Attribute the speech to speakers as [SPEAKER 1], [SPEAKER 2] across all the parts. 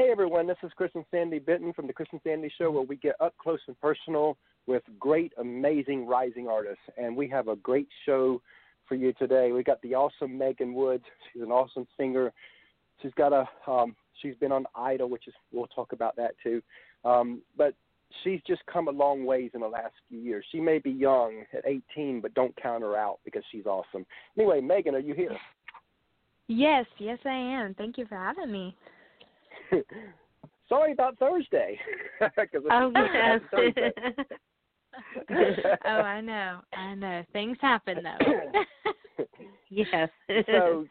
[SPEAKER 1] Hey everyone, this is Chris and Sandy Benton from the Chris and Sandy Show, where we get up close and personal with great, amazing rising artists, and we have a great show for you today. We got the awesome Meghan Woods. She's an awesome singer. She's got a um, she's been on Idol, which is we'll talk about that too. Um, but she's just come a long ways in the last few years. She may be young at 18, but don't count her out because she's awesome. Anyway, Meghan, are you here?
[SPEAKER 2] Yes, yes, I am. Thank you for having me.
[SPEAKER 1] Sorry about Thursday.
[SPEAKER 2] oh yes. oh, I know. I know. Things happen though. yes.
[SPEAKER 1] so,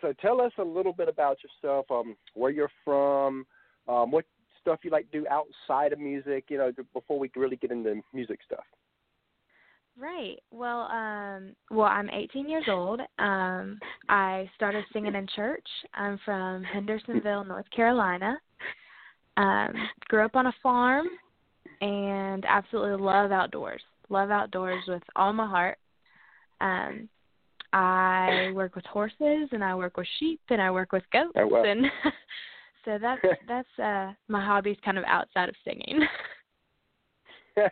[SPEAKER 1] so tell us a little bit about yourself. Um, where you're from. Um, what stuff you like to do outside of music. You know, before we really get into music stuff.
[SPEAKER 2] Right. Well, um well, I'm 18 years old. Um I started singing in church. I'm from Hendersonville, North Carolina. Um grew up on a farm and absolutely love outdoors. Love outdoors with all my heart. Um I work with horses and I work with sheep and I work with goats
[SPEAKER 1] oh, wow.
[SPEAKER 2] and so that's that's uh my hobbies kind of outside of singing.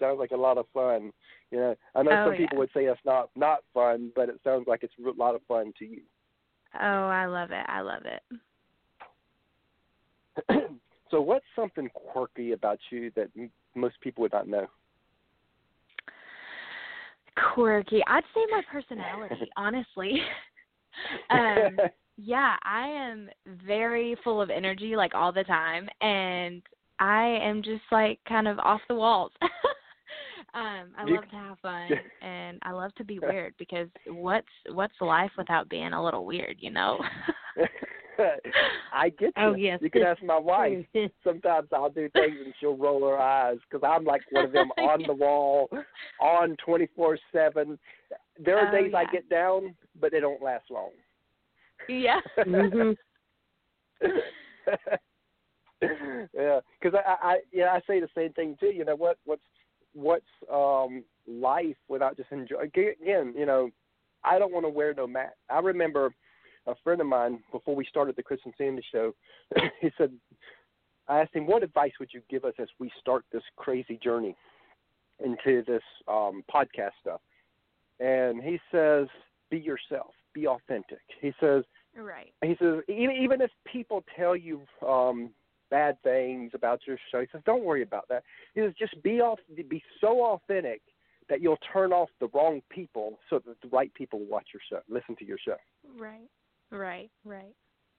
[SPEAKER 1] sounds like a lot of fun. You know, I know
[SPEAKER 2] oh,
[SPEAKER 1] some people
[SPEAKER 2] yeah.
[SPEAKER 1] would say it's not not fun, but it sounds like it's a lot of fun to you.
[SPEAKER 2] Oh, I love it. I love
[SPEAKER 1] it. so, what's something quirky about you that most people would not know?
[SPEAKER 2] Quirky. I'd say my personality, honestly. um yeah, I am very full of energy like all the time and I am just like kind of off the walls. um, I
[SPEAKER 1] you,
[SPEAKER 2] love to have fun and I love to be weird because what's what's life without being a little weird, you know?
[SPEAKER 1] I get you.
[SPEAKER 2] Oh yes.
[SPEAKER 1] You can ask my wife. Sometimes I'll do things and she'll roll her eyes because I'm like one of them on the wall, on twenty four seven. There are
[SPEAKER 2] oh,
[SPEAKER 1] days
[SPEAKER 2] yeah.
[SPEAKER 1] I get down, but they don't last long.
[SPEAKER 2] Yeah.
[SPEAKER 1] mm-hmm. yeah, because I, I, yeah, I say the same thing too. You know what? What's what's um life without just enjoy? Again, you know, I don't want to wear no mask. I remember a friend of mine before we started the Chris and Sandy show. he said, I asked him, "What advice would you give us as we start this crazy journey into this um podcast stuff?" And he says, "Be yourself. Be authentic." He says.
[SPEAKER 2] Right.
[SPEAKER 1] He says even even if people tell you um bad things about your show. He says, "Don't worry about that." He says, "Just be off, be so authentic that you'll turn off the wrong people, so that the right people will watch your show, listen to your show."
[SPEAKER 2] Right, right, right.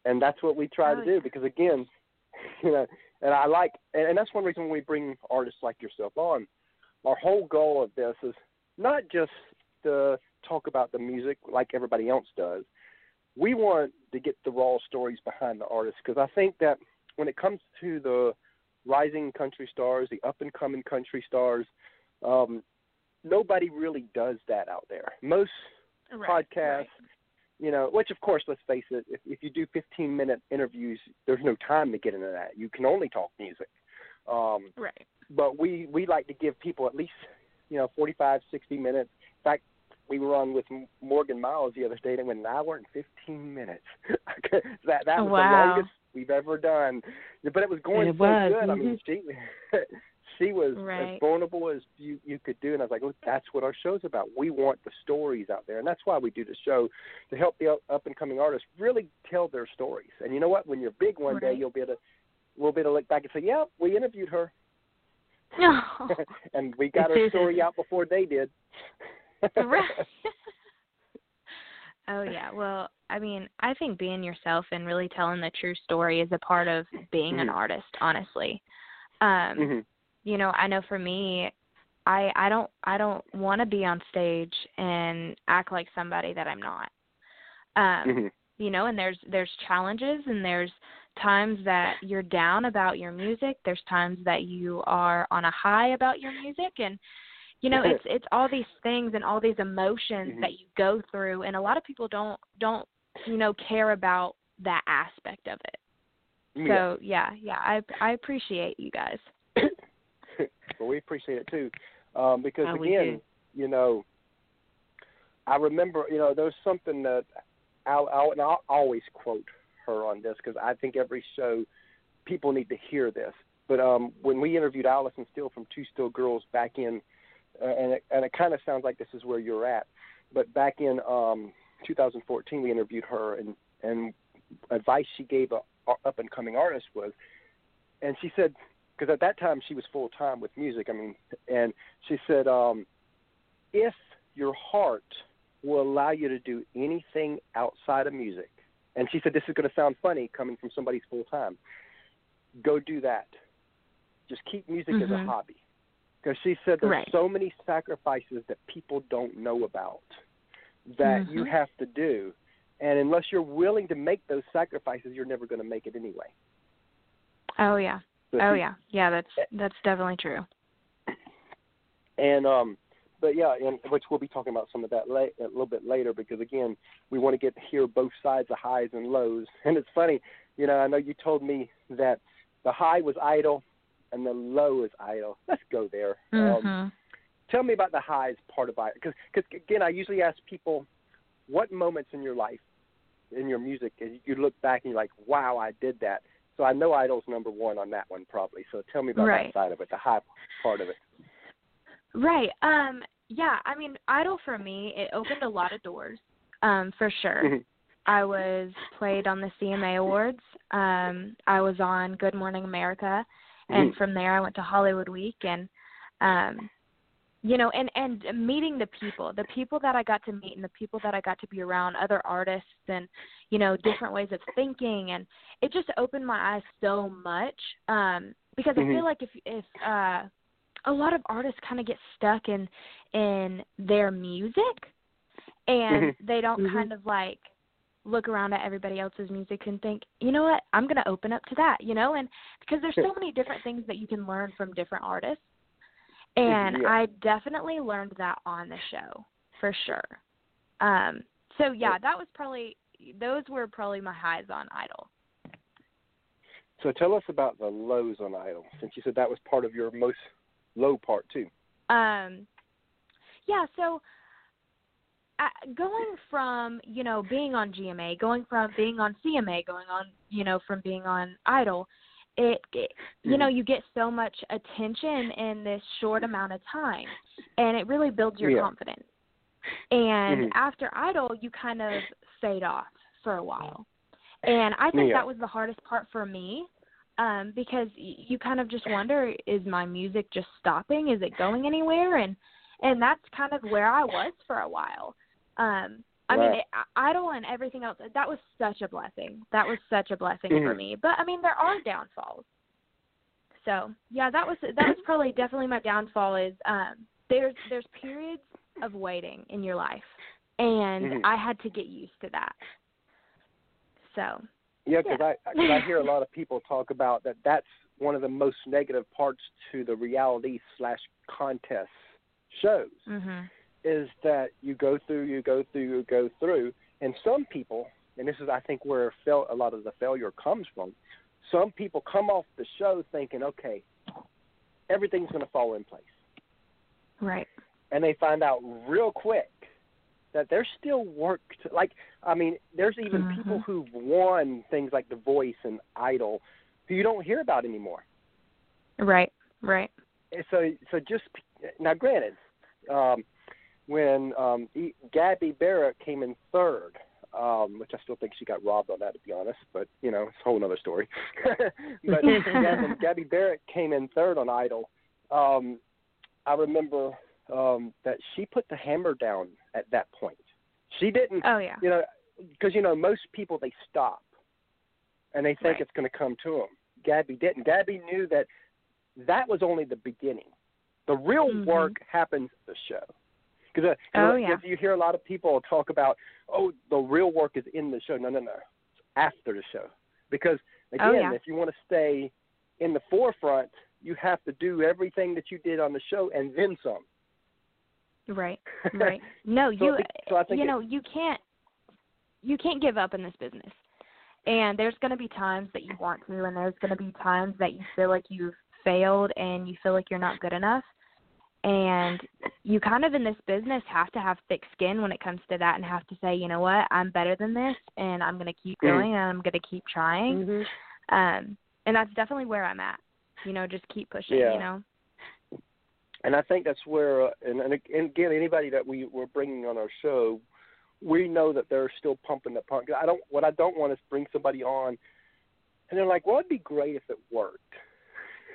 [SPEAKER 1] And that's what we try
[SPEAKER 2] oh,
[SPEAKER 1] to do
[SPEAKER 2] yeah.
[SPEAKER 1] because again, you know, and I like, and, and that's one reason we bring artists like yourself on. Our whole goal of this is not just to talk about the music like everybody else does. We want to get the raw stories behind the artists because I think that when it comes to the rising country stars, the up and coming country stars, um, nobody really does that out there. Most
[SPEAKER 2] right,
[SPEAKER 1] podcasts,
[SPEAKER 2] right.
[SPEAKER 1] you know, which of course, let's face it, if, if you do 15 minute interviews, there's no time to get into that. You can only talk music. Um,
[SPEAKER 2] right.
[SPEAKER 1] But we we like to give people at least you know 45, 60 minutes. In fact, we were on with Morgan Miles the other day, and went an hour and 15 minutes. that that was
[SPEAKER 2] wow.
[SPEAKER 1] the longest we've ever done. But it was going
[SPEAKER 2] it
[SPEAKER 1] so
[SPEAKER 2] was.
[SPEAKER 1] good.
[SPEAKER 2] Mm-hmm.
[SPEAKER 1] I mean, she she was
[SPEAKER 2] right.
[SPEAKER 1] as vulnerable as you you could do, and I was like, oh, that's what our show's about. We want the stories out there, and that's why we do the show to help the up and coming artists really tell their stories. And you know what? When you're big one
[SPEAKER 2] right.
[SPEAKER 1] day, you'll be able to we'll be able to look back and say, yeah, we interviewed her.
[SPEAKER 2] Oh.
[SPEAKER 1] and we got her story out before they did.
[SPEAKER 2] right. Oh yeah. Well, I mean, I think being yourself and really telling the true story is a part of being an
[SPEAKER 1] Mhm.
[SPEAKER 2] artist, honestly. Um,
[SPEAKER 1] hmm
[SPEAKER 2] you know, I know for me, I I don't I don't want to be on stage and act like somebody that I'm not. Um,
[SPEAKER 1] hmm
[SPEAKER 2] you know, and there's there's challenges and there's times that you're down about your music, there's times that you are on a high about your music and you know, it's it's all these things and all these emotions
[SPEAKER 1] Mhm.
[SPEAKER 2] that you go through and a lot of people don't don't you know care about that aspect of it. So, yeah, yeah, I I appreciate you guys.
[SPEAKER 1] well, we appreciate it too, um, because
[SPEAKER 2] Oh,
[SPEAKER 1] again, you know, I remember, you know, there's something that I'll, I'll, and I'll always quote her on this because I think every show people need to hear this. But um, when we interviewed Allison Steele from Two Still Girls back in, and it, and it kind of sounds like this is where you're at, but back in um, 2014 we interviewed her and and advice she gave a, a up and coming artist was, and she said because at that time she was full time with music. I mean, and she said um, if your heart will allow you to do anything outside of music, and she said this is going to sound funny coming from somebody's full time, go do that. Just keep music
[SPEAKER 2] mm-hmm.
[SPEAKER 1] as a mm-hmm. hobby. Because she said there's
[SPEAKER 2] right.
[SPEAKER 1] so many sacrifices that people don't know about that
[SPEAKER 2] mm-hmm.
[SPEAKER 1] you have to do. And unless you're willing to make those sacrifices, you're never going to make it anyway.
[SPEAKER 2] Oh yeah. So oh yeah. Yeah, that's that's definitely true.
[SPEAKER 1] And um but yeah, and which we'll be talking about some of that la- a little bit later because again, we want to get to hear both sides of highs and lows. And it's funny, you know, I know you told me that the high was idol and the low is idol. Let's go there.
[SPEAKER 2] Mm-hmm.
[SPEAKER 1] Um, tell me about the highs part of it, because because again, I usually ask people, what moments in your life, in your music, you look back and you're like, wow, I did that. So I know Idol's number one on that one probably. So tell me about
[SPEAKER 2] right.
[SPEAKER 1] that side of it, the high part of it.
[SPEAKER 2] Right. Um. Yeah. I mean, Idol for me, it opened a lot of doors. Um. For sure.
[SPEAKER 1] Mm-hmm.
[SPEAKER 2] I was played on the CMA Awards. Um. I was on Good Morning America, and
[SPEAKER 1] mm-hmm.
[SPEAKER 2] from there I went to Hollywood Week, and um, you know, and and meeting the people, the people that I got to meet, and the people that I got to be around, other artists, and you know, different ways of thinking, and it just opened my eyes so much. Um. Because
[SPEAKER 1] mm-hmm.
[SPEAKER 2] I feel like if if uh a lot of artists kind of get stuck in in their music and
[SPEAKER 1] mm-hmm.
[SPEAKER 2] they don't
[SPEAKER 1] mm-hmm.
[SPEAKER 2] kind of like look around at everybody else's music and think, you know what, I'm going to open up to that, you know, and because there's so many different things that you can learn from different artists. And
[SPEAKER 1] yeah.
[SPEAKER 2] I definitely learned that on the show for sure. Um so yeah, that was probably those were probably my highs on Idol.
[SPEAKER 1] So tell us about the lows on Idol, since you said that was part of your most low part too.
[SPEAKER 2] Um, yeah. So uh, going from you know being on GMA, going from being on CMA, going on you know from being on Idol, it, it you know
[SPEAKER 1] mm-hmm.
[SPEAKER 2] you get so much attention in this short amount of time, and it really builds your
[SPEAKER 1] yeah.
[SPEAKER 2] confidence. And
[SPEAKER 1] mm-hmm.
[SPEAKER 2] after Idol, you kind of fade off for a while. And I think
[SPEAKER 1] yeah.
[SPEAKER 2] that was the hardest part for me um because you kind of just wonder is my music just stopping is it going anywhere and and that's kind of where I was for a while um I
[SPEAKER 1] right.
[SPEAKER 2] mean idol and everything else that was such a blessing that was such a blessing
[SPEAKER 1] mm-hmm.
[SPEAKER 2] for me but I mean there are downfalls so yeah that was that was probably definitely my downfall is um there's there's periods of waiting in your life and
[SPEAKER 1] mm-hmm.
[SPEAKER 2] I had to get used to that so
[SPEAKER 1] yeah, because I cause I hear a lot of people talk about that. That's one of the most negative parts to the reality slash contest shows
[SPEAKER 2] mm-hmm.
[SPEAKER 1] Is that you go through, you go through, you go through, and some people, and this is I think where fail, a lot of the failure comes from. Some people come off the show thinking, okay, everything's going to fall in place,
[SPEAKER 2] right?
[SPEAKER 1] And they find out real quick that there's still work to like I mean, there's even
[SPEAKER 2] mm-hmm.
[SPEAKER 1] people who've won things like The Voice and Idol who you don't hear about anymore.
[SPEAKER 2] Right, right.
[SPEAKER 1] So so just now granted, um when um e, Gabby Barrett came in third, um, which I still think she got robbed on that to be honest, but you know, it's a whole other story. but yeah, when Gabby Barrett came in third on Idol, um I remember um, that she put the hammer down at that point. She didn't.
[SPEAKER 2] Oh yeah.
[SPEAKER 1] You know, because you know most people they stop, and they think
[SPEAKER 2] right.
[SPEAKER 1] it's going to come to them. Gabby didn't. Gabby knew that that was only the beginning. The real
[SPEAKER 2] mm-hmm.
[SPEAKER 1] work happens at the show. Because uh,
[SPEAKER 2] oh,
[SPEAKER 1] you,
[SPEAKER 2] yeah.
[SPEAKER 1] you hear a lot of people talk about, oh, the real work is in the show. No, no, no, it's after the show. Because again,
[SPEAKER 2] oh, yeah.
[SPEAKER 1] if you want to stay in the forefront, you have to do everything that you did on the show and then some.
[SPEAKER 2] Right. Right. No,
[SPEAKER 1] so
[SPEAKER 2] you
[SPEAKER 1] so I think
[SPEAKER 2] you know, you can't you can't give up in this business. And there's going to be times that you want to and there's going to be times that you feel like you've failed and you feel like you're not good enough. And you kind of in this business have to have thick skin when it comes to that and have to say you know what i'm better than this and i'm going to keep
[SPEAKER 1] Mm.
[SPEAKER 2] going and i'm going to keep trying
[SPEAKER 3] Mhm.
[SPEAKER 2] um and that's definitely where i'm at you know just keep pushing
[SPEAKER 1] Yeah.
[SPEAKER 2] you know
[SPEAKER 1] and I think that's where, uh, and, and again, anybody that we we're bringing on our show, we know that they're still pumping the pump. I don't. What I don't want is bring somebody on, and they're like, "Well, it'd be great if it worked."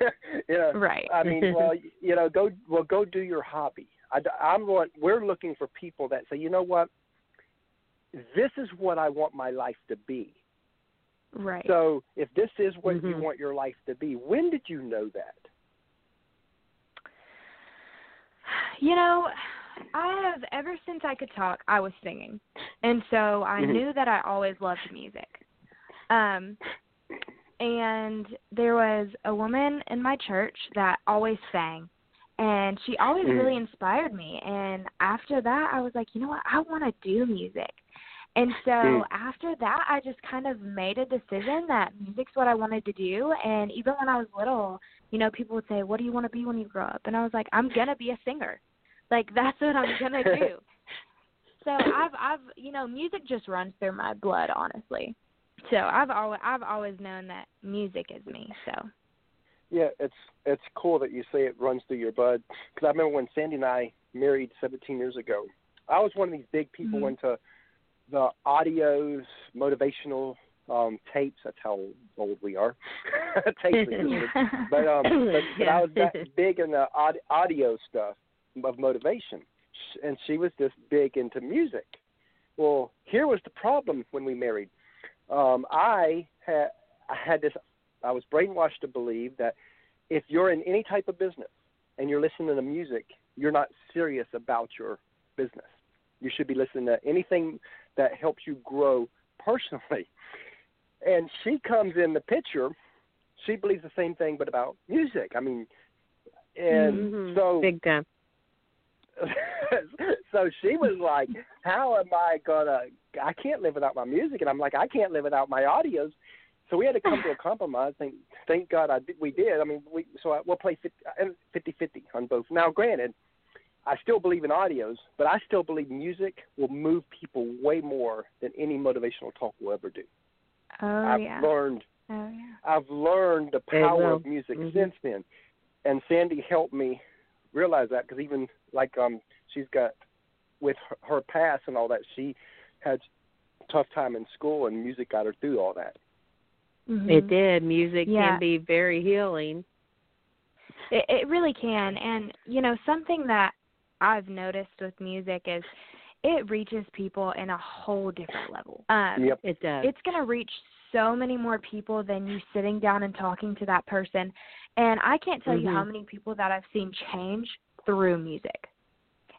[SPEAKER 1] you know,
[SPEAKER 2] right
[SPEAKER 1] I mean, well, you know, go well, go do your hobby. I, I'm want. We're looking for people that say, you know what, this is what I want my life to be.
[SPEAKER 2] right
[SPEAKER 1] So if this is what you
[SPEAKER 3] Mhm.
[SPEAKER 1] want your life to be, when did you know that?
[SPEAKER 2] You know, I have ever since I could talk, I was singing, and so I
[SPEAKER 1] Mhm.
[SPEAKER 2] knew that I always loved music. Um, and there was a woman in my church that always sang, and she always really inspired me. And after that, I was like, you know what, I want to do music. And so
[SPEAKER 1] Mm.
[SPEAKER 2] after that, I just kind of made a decision that music's what I wanted to do. And even when I was little, you know, people would say, "What do you want to be when you grow up?" And I was like, "I'm gonna be a singer. Like that's what I'm gonna do." so I've I've you know, music just runs through my blood, honestly. So I've always I've always known that music is me. So
[SPEAKER 1] Yeah, it's it's cool that you say it runs through your blood. Because I remember when Sandy and I married 17 years ago, I was one of these big people
[SPEAKER 2] Mhm.
[SPEAKER 1] into the audios, motivational um tapes. That's how old we are. tapes. But um, but, but I was that big in the aud- audio stuff of motivation, and she was just big into music. Well, here was the problem when we married. Um, I had I had this. I was brainwashed to believe that if you're in any type of business and you're listening to music, you're not serious about your business. You should be listening to anything that helps you grow personally. And she comes in the picture. She believes the same thing, but about music. I mean, and
[SPEAKER 3] Mhm.
[SPEAKER 1] so
[SPEAKER 3] big time.
[SPEAKER 1] so she was like, "How am I gonna? I can't live without my music." And I'm like, "I can't live without my audios." So we had to come to a compromise. Thank, thank God I did, we did. I mean, we so I, we'll play 50, 50 on both. Now, granted, I still believe in audios, but I still believe music will move people way more than any motivational talk will ever do.
[SPEAKER 2] Oh
[SPEAKER 1] I've
[SPEAKER 2] yeah.
[SPEAKER 1] learned
[SPEAKER 2] Oh yeah.
[SPEAKER 1] I've learned the power of music
[SPEAKER 3] Mhm.
[SPEAKER 1] since then, and Sandy helped me realize that because even like um she's got with her, her past and all that she had tough time in school and music got her through all that.
[SPEAKER 2] Mhm.
[SPEAKER 3] It did. Music
[SPEAKER 2] Yeah.
[SPEAKER 3] can be very healing.
[SPEAKER 2] It, it really can. And, you know, something that I've noticed with music is it reaches people in a whole different level. Um,
[SPEAKER 1] Yep.
[SPEAKER 3] It does.
[SPEAKER 2] It's going to reach so many more people than you sitting down and talking to that person. And I can't tell you how many people that I've seen change through music.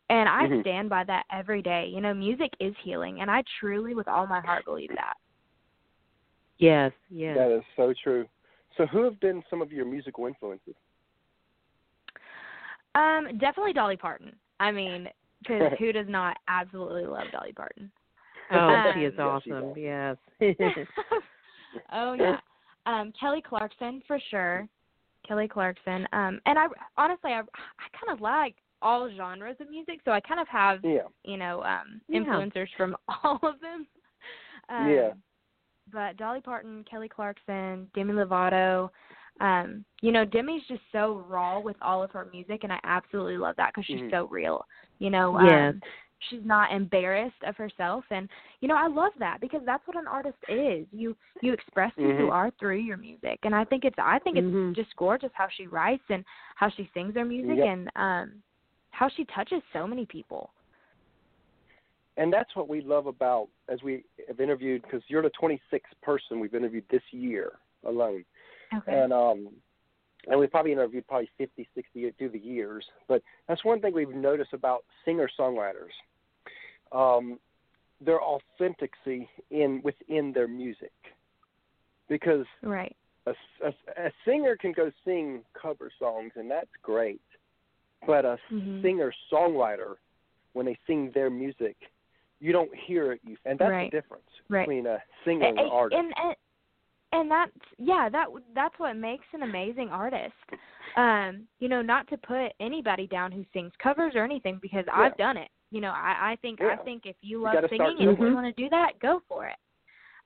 [SPEAKER 2] And I
[SPEAKER 1] Mhm.
[SPEAKER 2] stand by that every day. You know, music is healing, and I truly, with all my heart, believe that.
[SPEAKER 3] yes, yes.
[SPEAKER 1] That is so true. So who have been some of your musical influences?
[SPEAKER 2] Um, definitely Dolly Parton. I mean, because who does not absolutely love Dolly Parton?
[SPEAKER 3] Oh, she
[SPEAKER 2] Um,
[SPEAKER 3] is
[SPEAKER 1] Yes, she's
[SPEAKER 3] awesome. Yes.
[SPEAKER 2] oh yeah. Um, Kelly Clarkson for sure. Kelly Clarkson. Um, and I honestly I I kind of like all genres of music, so I kind of have
[SPEAKER 1] Yeah.
[SPEAKER 2] you know um
[SPEAKER 3] Yeah.
[SPEAKER 2] influencers from all of them. Um,
[SPEAKER 1] Yeah.
[SPEAKER 2] But Dolly Parton, Kelly Clarkson, Demi Lovato. Um, you know, Demi's just so raw with all of her music, and I absolutely love that because she's
[SPEAKER 1] Mhm.
[SPEAKER 2] so real. You know,
[SPEAKER 3] Yes.
[SPEAKER 2] um, she's not embarrassed of herself, and you know, I love that because that's what an artist is. You you express who you
[SPEAKER 1] Mhm.
[SPEAKER 2] are through your music, and I think it's I think it's
[SPEAKER 3] Mhm.
[SPEAKER 2] just gorgeous how she writes and how she sings her music,
[SPEAKER 1] Yep.
[SPEAKER 2] and um, how she touches so many people.
[SPEAKER 1] And that's what we love about as we have interviewed because you're the 26th person we've interviewed this year alone.
[SPEAKER 2] Okay.
[SPEAKER 1] and um and we've probably interviewed probably 50 60 through the years but that's one thing we've noticed about singer songwriters um their authenticity in within their music because
[SPEAKER 2] right.
[SPEAKER 1] a, a, a singer can go sing cover songs and that's great but a
[SPEAKER 2] Mhm.
[SPEAKER 1] singer songwriter when they sing their music you don't hear it you and that's
[SPEAKER 2] Right.
[SPEAKER 1] the difference
[SPEAKER 2] Right.
[SPEAKER 1] between a singer and an artist
[SPEAKER 2] and and and that's yeah that that's what makes an amazing artist um, you know, not to put anybody down who sings covers or anything because
[SPEAKER 1] Yeah.
[SPEAKER 2] I've done it. You know, I, I think I think if you
[SPEAKER 1] You
[SPEAKER 2] love
[SPEAKER 1] gotta
[SPEAKER 2] singing and you want to do that, go for it.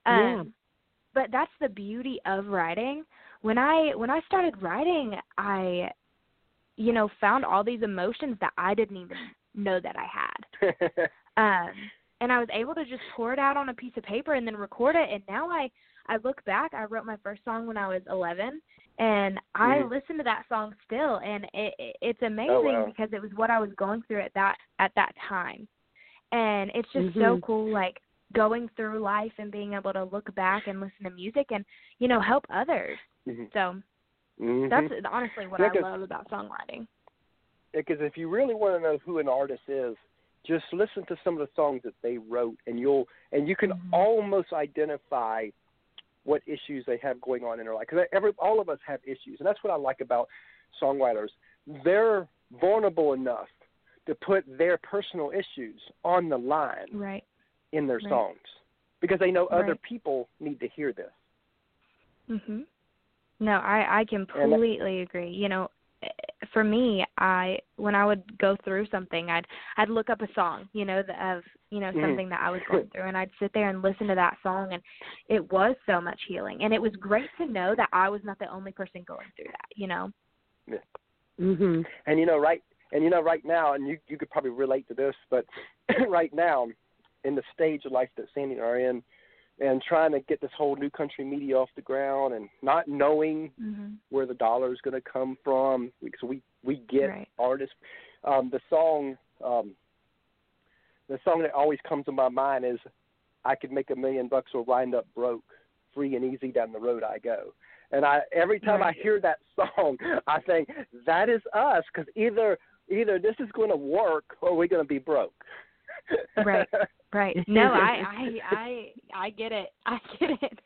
[SPEAKER 2] Um
[SPEAKER 3] Yeah.
[SPEAKER 2] but that's the beauty of writing. When I when I started writing, I you know, found all these emotions that I didn't even know that I had. Um and I was able to just pour it out on a piece of paper and then record it and now I I look back, I wrote my first song when I was 11 and I
[SPEAKER 1] Mhm.
[SPEAKER 2] listen to that song still and it, it it's amazing
[SPEAKER 1] Oh, wow.
[SPEAKER 2] because it was what I was going through at that at that time. And it's just so
[SPEAKER 3] Mhm.
[SPEAKER 2] cool like going through life and being able to look back and listen to music and you know help others.
[SPEAKER 1] Mhm.
[SPEAKER 2] So
[SPEAKER 1] Mhm.
[SPEAKER 2] that's honestly what
[SPEAKER 1] Yeah,
[SPEAKER 2] I love about songwriting.
[SPEAKER 1] because if you really want to know who an artist is, just listen to some of the songs that they wrote, and you'll and you can
[SPEAKER 2] Mhm.
[SPEAKER 1] almost identify what issues they have going on in their life. Because every all of us have issues, and that's what I like about songwriters. They're vulnerable enough to put their personal issues on the line
[SPEAKER 2] Right.
[SPEAKER 1] in their
[SPEAKER 2] Right.
[SPEAKER 1] songs because they know other
[SPEAKER 2] Right.
[SPEAKER 1] people need to hear this.
[SPEAKER 2] Mhm. No, I I completely agree. You know, eh, for me, I when I would go through something, I'd I'd look up a song, you know, the, of you know
[SPEAKER 1] Mhm.
[SPEAKER 2] something that I was going through, and I'd sit there and listen to that song, and it was so much healing, and it was great to know that I was not the only person going through that. You know.
[SPEAKER 3] Mhm.
[SPEAKER 1] And you know, right and you know, right now, and you you could probably relate to this, but right now, in the stage of life that Sandy and I are in, and trying to get this whole new country media off the ground, and not knowing
[SPEAKER 2] Mhm.
[SPEAKER 1] where the dollar is going to come from, because we we get
[SPEAKER 2] Right.
[SPEAKER 1] artists. Um, the song, um, the song that always comes to my mind is, "I could make a million bucks or wind up broke, free and easy down the road I go." And I every time I hear that song, I think that is us, because either either this is going to work or we're going to be broke.
[SPEAKER 2] Right. Right. No, I I I I get it. I get it.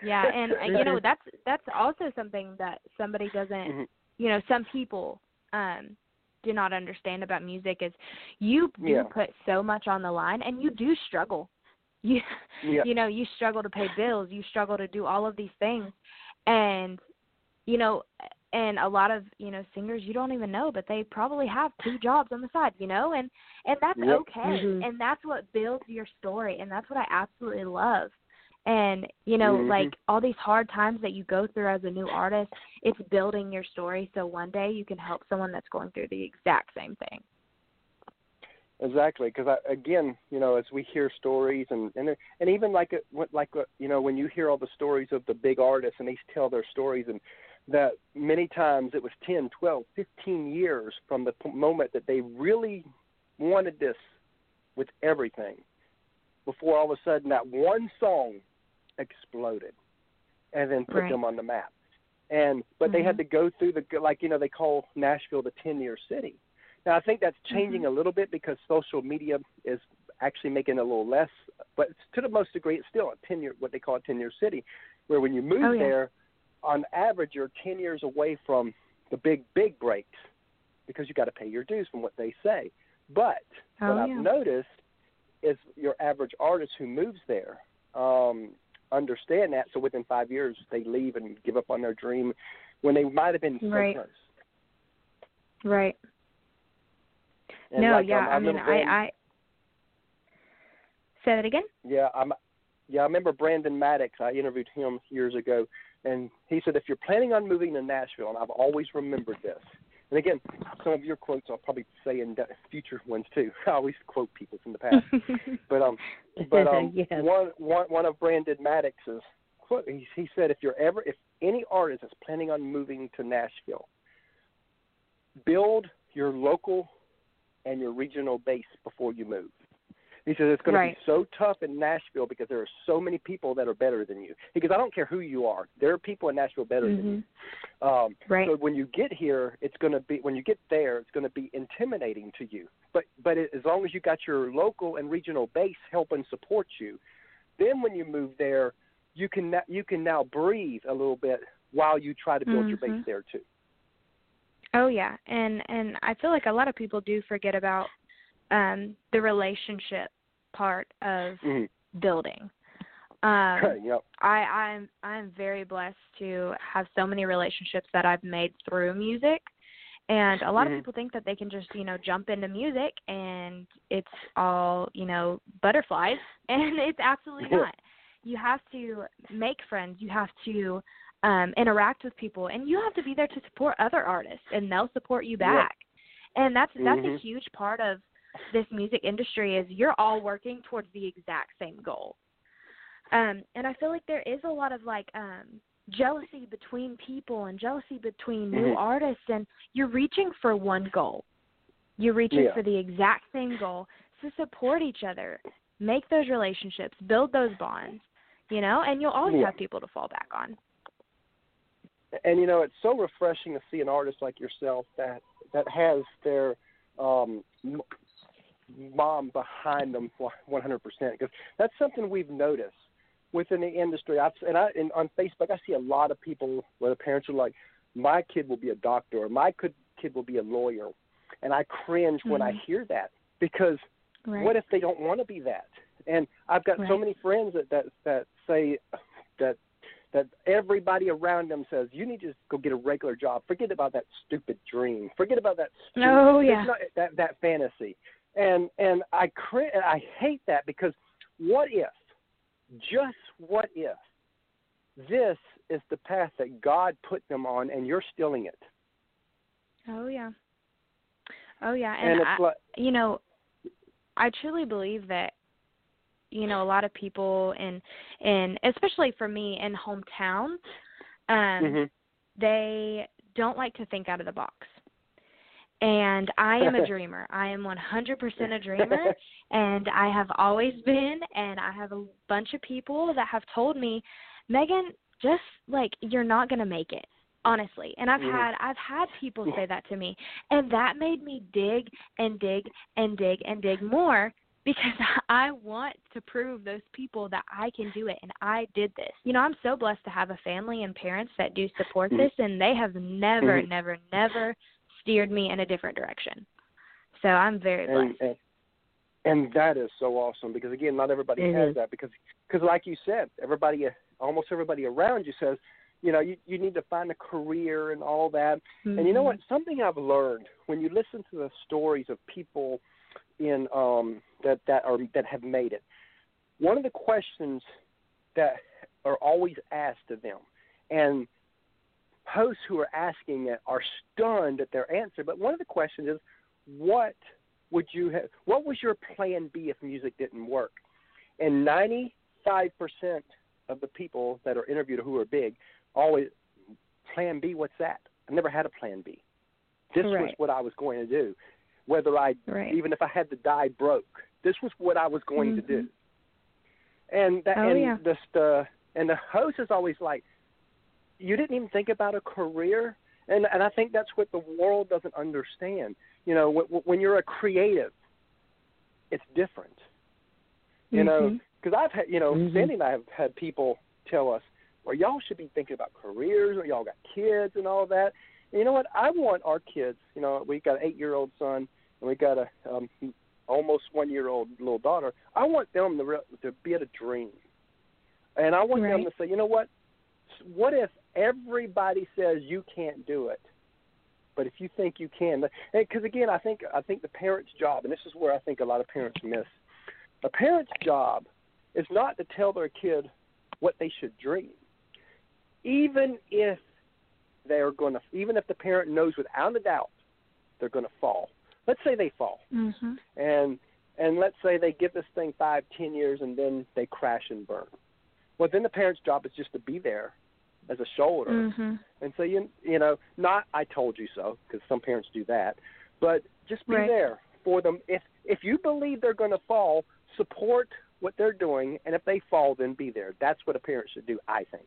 [SPEAKER 2] Yeah, and uh, you know that's that's also something that somebody doesn't,
[SPEAKER 1] Mhm.
[SPEAKER 2] you know, some people um do not understand about music is you do
[SPEAKER 1] Yeah.
[SPEAKER 2] put so much on the line and you do struggle. You
[SPEAKER 1] Yeah.
[SPEAKER 2] you know, you struggle to pay bills, you struggle to do all of these things. And you know, and a lot of, you know, singers you don't even know, but they probably have two jobs on the side, you know, and and that's
[SPEAKER 1] Yep.
[SPEAKER 2] okay.
[SPEAKER 3] Mhm.
[SPEAKER 2] And that's what builds your story and that's what I absolutely love. And, you know,
[SPEAKER 1] Mhm.
[SPEAKER 2] like all these hard times that you go through as a new artist, it's building your story so one day you can help someone that's going through the exact same thing.
[SPEAKER 1] Exactly, because again, you know, as we hear stories and and and even like what- like uh, you know, when you hear all the stories of the big artists and they tell their stories, and that many times it was 10, 12, 15 years from the p- moment that they really wanted this with everything, before all of a sudden that one song exploded, and then put
[SPEAKER 2] Right.
[SPEAKER 1] them on the map. And but they had
[SPEAKER 2] Mhm.
[SPEAKER 1] to go through the like you know they call Nashville the ten year city. Now I think that's changing
[SPEAKER 2] Mhm.
[SPEAKER 1] a little bit because social media is actually making it a little less, but to the most degree it's still a ten year what they call a ten year city, where when you move
[SPEAKER 2] Oh, yeah.
[SPEAKER 1] there, on average you're ten years away from the big big breaks because you got to pay your dues from what they say. But
[SPEAKER 2] Oh,
[SPEAKER 1] what I've noticed is your average artist who moves there um, understand that. So within five years, they leave and give up on their dream when they might have been so
[SPEAKER 2] Right.
[SPEAKER 1] close.
[SPEAKER 2] Right.
[SPEAKER 1] And
[SPEAKER 2] no,
[SPEAKER 1] like,
[SPEAKER 2] yeah,
[SPEAKER 1] um,
[SPEAKER 2] I mean
[SPEAKER 1] remember Brandon-
[SPEAKER 2] I I Say that again?
[SPEAKER 1] Yeah, I'm. Yeah, I remember Brandon Maddox. I interviewed him years ago, and he said if you're planning on moving to Nashville, and I've always remembered this. And again, some of your quotes I'll probably say in future ones too. I always quote people from the past. But um, but um,
[SPEAKER 3] Yes.
[SPEAKER 1] one one one of Brandon Maddox's quote. He, he said, if you're ever, if any artist is planning on moving to Nashville, build your local and your regional base before you move. He says it's going
[SPEAKER 2] Right.
[SPEAKER 1] to be so tough in Nashville because there are so many people that are better than you. Because I don't care who you are, there are people in Nashville better than you.
[SPEAKER 2] Mhm.
[SPEAKER 1] Um,
[SPEAKER 2] Right.
[SPEAKER 1] so when you get here, it's going to be when you get there, it's going to be intimidating to you. But but it, as long as you got your local and regional base helping support you, then when you move there, you can na- you can now breathe a little bit while you try to build your base
[SPEAKER 2] Mhm.
[SPEAKER 1] there too.
[SPEAKER 2] Oh yeah, and and I feel like a lot of people do forget about um the relationship part of
[SPEAKER 1] Mhm.
[SPEAKER 2] building. Um,
[SPEAKER 1] yep.
[SPEAKER 2] I I'm I'm very blessed to have so many relationships that I've made through music. And a lot
[SPEAKER 1] Mhm.
[SPEAKER 2] of people think that they can just, you know, jump into music and it's all, you know, butterflies and it's absolutely not. You have to make friends, you have to um interact with people and you have to be there to support other artists and they'll support you back. And that's that's a
[SPEAKER 1] Mhm.
[SPEAKER 2] huge part of this music industry is you're all working towards the exact same goal. Um, and I feel like there is a lot of like um, jealousy between people and jealousy between new
[SPEAKER 1] Mhm.
[SPEAKER 2] artists, and you're reaching for one goal. You're reaching
[SPEAKER 1] Yeah.
[SPEAKER 2] for the exact same goal to support each other, make those relationships, build those bonds, you know, and you'll always
[SPEAKER 1] Yeah.
[SPEAKER 2] have people to fall back on.
[SPEAKER 1] and you know it's so refreshing to see an artist like yourself that that has their um mom behind them 100% because that's something we've noticed within the industry I've and I and on Facebook I see a lot of people where the parents are like my kid will be a doctor or my kid kid will be a lawyer and I cringe when I
[SPEAKER 2] Mhm.
[SPEAKER 1] hear that because
[SPEAKER 2] Right.
[SPEAKER 1] what if they don't want to be that? And I've got so many friends that that that say that that everybody around them says you need to just go get a regular job. Forget about that stupid dream. Forget about that. Stupid,
[SPEAKER 2] Oh, yeah.
[SPEAKER 1] not, that that fantasy. And and I cri- I hate that because what if, just what if, this is the path that God put them on and you're stealing it?
[SPEAKER 2] Oh yeah. Oh yeah,
[SPEAKER 1] And,
[SPEAKER 2] and,
[SPEAKER 1] it's
[SPEAKER 2] I,
[SPEAKER 1] like
[SPEAKER 2] you know, I truly believe that you know a lot of people and and especially for me in hometown, um,
[SPEAKER 1] mhm.
[SPEAKER 2] they don't like to think out of the box. And I am a dreamer. I am 100% a dreamer, and I have always been. And I have a bunch of people that have told me, Meghan, just like you're not gonna make it, honestly. And I've
[SPEAKER 1] Mhm.
[SPEAKER 2] had I've had people say that to me, and that made me dig and dig and dig and dig more because I want to prove those people that I can do it and I did this. You know, I'm so blessed to have a family and parents that do support
[SPEAKER 1] Mhm.
[SPEAKER 2] this and they have never
[SPEAKER 1] Mhm.
[SPEAKER 2] never never steered me in a different direction. So I'm very
[SPEAKER 1] and,
[SPEAKER 2] blessed.
[SPEAKER 1] and and that is so awesome because again, not everybody
[SPEAKER 3] It
[SPEAKER 1] has that because because like you said, everybody almost everybody around you says, you know, you you need to find a career and all that. And you know what? Something I've learned when you listen to the stories of people in um that that are that have made it. One of the questions that are always asked of them and hosts who are asking it are stunned at their answer, but one of the questions is what would you have what was your plan B if music didn't work? And 95% of the people that are interviewed who are big always plan B what's that? I never had a plan B. This was what I was going to do. Whether I
[SPEAKER 2] Right.
[SPEAKER 1] even if I had to die broke, this was what I was going to do.
[SPEAKER 2] Mhm.
[SPEAKER 1] And that
[SPEAKER 2] Oh,
[SPEAKER 1] and
[SPEAKER 2] yeah.
[SPEAKER 1] the and the host is always like, you didn't even think about a career, and and I think that's what the world doesn't understand. You know, when, when you're a creative, it's different. You know,
[SPEAKER 2] Mhm.
[SPEAKER 1] because I've had you know
[SPEAKER 3] Mhm.
[SPEAKER 1] Sandy and I have had people tell us, well, y'all should be thinking about careers, or y'all got kids and all that. And you know what? I want our kids. You know, we've got an eight-year-old son, and we've got a um, almost one-year-old little daughter. I want them to re- to be able to dream, and I want them to say, you know what? What if everybody says you can't do it, but if you think you can? Because again, I think I think the parent's job, and this is where I think a lot of parents miss. A parent's job is not to tell their kid what they should dream, even if they're going to, even if the parent knows without a doubt they're going to fall. Let's say they fall,
[SPEAKER 2] Mhm.
[SPEAKER 1] and and let's say they give this thing five, ten years, and then they crash and burn. Well, then the parent's job is just to be there as a shoulder,
[SPEAKER 2] Mhm.
[SPEAKER 1] and so you you know, not I told you so, because some parents do that, but just be
[SPEAKER 2] Right.
[SPEAKER 1] there for them. If if you believe they're going to fall, support what they're doing, and if they fall, then be there. That's what a parent should do, I think.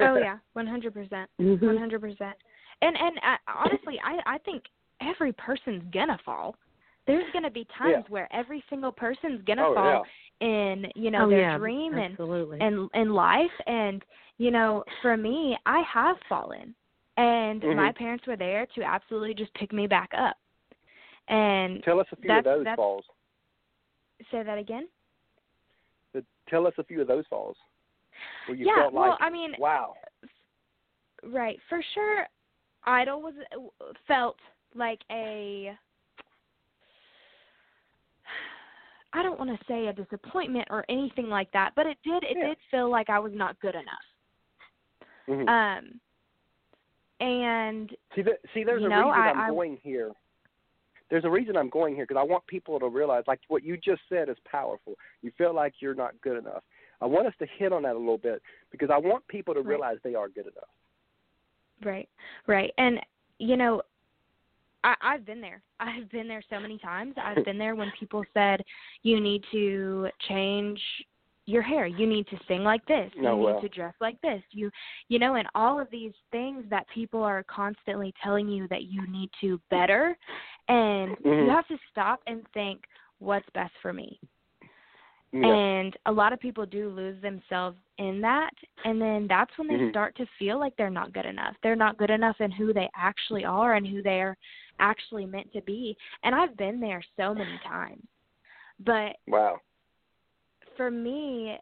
[SPEAKER 2] Oh yeah, 100%.
[SPEAKER 3] Mhm.
[SPEAKER 2] One hundred percent. And and uh, honestly, I I think every person's gonna fall. There's gonna be times
[SPEAKER 1] Yeah.
[SPEAKER 2] where every single person's gonna
[SPEAKER 1] oh
[SPEAKER 2] fall in you know
[SPEAKER 3] oh,
[SPEAKER 2] their
[SPEAKER 3] yeah,
[SPEAKER 2] dream and and and life. And you know, for me, I have fallen, and
[SPEAKER 1] Mhm.
[SPEAKER 2] my parents were there to absolutely just pick me back up. And
[SPEAKER 1] Tell us a few of those falls.
[SPEAKER 2] say that again.
[SPEAKER 1] The, tell us a few of those falls where you
[SPEAKER 2] yeah,
[SPEAKER 1] felt
[SPEAKER 2] well, I mean,
[SPEAKER 1] wow.
[SPEAKER 2] Right, for sure. Idol was felt like a I don't want to say a disappointment or anything like that, but it did it
[SPEAKER 1] Yeah.
[SPEAKER 2] did feel like I was not good enough.
[SPEAKER 1] Mhm.
[SPEAKER 2] Um and
[SPEAKER 1] See, th- see, there's a
[SPEAKER 2] know,
[SPEAKER 1] reason
[SPEAKER 2] I-
[SPEAKER 1] am
[SPEAKER 2] I-
[SPEAKER 1] going here. There's a reason I'm going here because I want people to realize, like what you just said, is powerful. You feel like you're not good enough. I want us to hit on that a little bit because I want people to
[SPEAKER 2] Right.
[SPEAKER 1] realize they are good enough.
[SPEAKER 2] Right, right. And you know, I, I've been there. I've been there so many times. I've been there when people said you need to change your hair. You need to sing like this. You
[SPEAKER 1] Oh,
[SPEAKER 2] need
[SPEAKER 1] well.
[SPEAKER 2] to dress like this. You you know, and all of these things that people are constantly telling you that you need to better and
[SPEAKER 1] Mhm.
[SPEAKER 2] you have to stop and think what's best for me.
[SPEAKER 1] Yeah.
[SPEAKER 2] And a lot of people do lose themselves in that. And then that's when they
[SPEAKER 1] Mhm.
[SPEAKER 2] start to feel like they're not good enough. They're not good enough in who they actually are and who they're actually meant to be. And I've been there so many times. But
[SPEAKER 1] wow.
[SPEAKER 2] For me,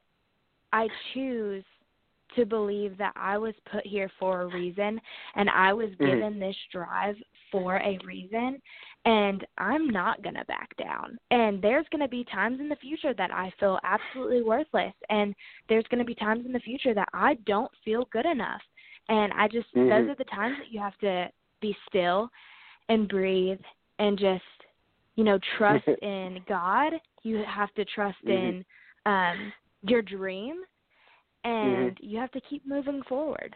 [SPEAKER 2] I choose to believe that I was put here for a reason and I was
[SPEAKER 1] Mhm.
[SPEAKER 2] given this drive for a reason and I'm not going to back down. And there's going to be times in the future that I feel absolutely worthless and there's going to be times in the future that I don't feel good enough. And I just
[SPEAKER 1] Mhm.
[SPEAKER 2] those are the times that you have to be still and breathe and just you know trust in God. You have to trust
[SPEAKER 1] Mhm.
[SPEAKER 2] in um your dream and
[SPEAKER 1] Mm-hmm.
[SPEAKER 2] you have to keep moving forward.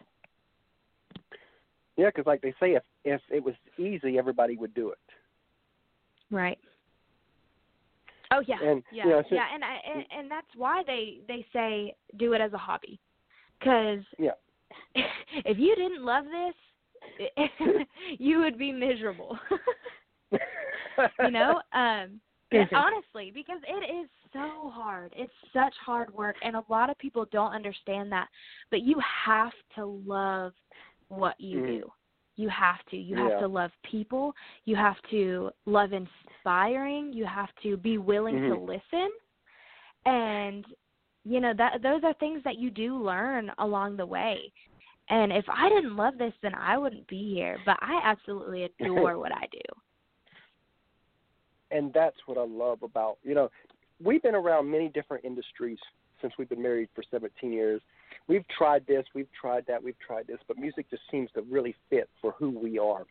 [SPEAKER 1] Yeah, because like they say, if if it was easy, everybody would do it.
[SPEAKER 2] Right. Oh yeah.
[SPEAKER 1] And,
[SPEAKER 2] yeah.
[SPEAKER 1] you know, so-
[SPEAKER 2] yeah, and I and, and that's why they they say do it as a hobby. Cuz
[SPEAKER 1] Yeah.
[SPEAKER 2] if you didn't love this, you would be miserable. you know? Um and honestly, because it is so hard. It's such hard work and a lot of people don't understand that. But you have to love what you
[SPEAKER 1] Mhm.
[SPEAKER 2] do. You have to. You
[SPEAKER 1] Yeah.
[SPEAKER 2] have to love people. You have to love inspiring. You have to be willing to
[SPEAKER 1] Mhm.
[SPEAKER 2] listen. And you know, that those are things that you do learn along the way. And if I didn't love this, then I wouldn't be here. But I absolutely adore what I do.
[SPEAKER 1] And that's what I love about you know we've been around many different industries since we've been married for 17 years. We've tried this, we've tried that, we've tried this, but music just seems to really fit for who we are.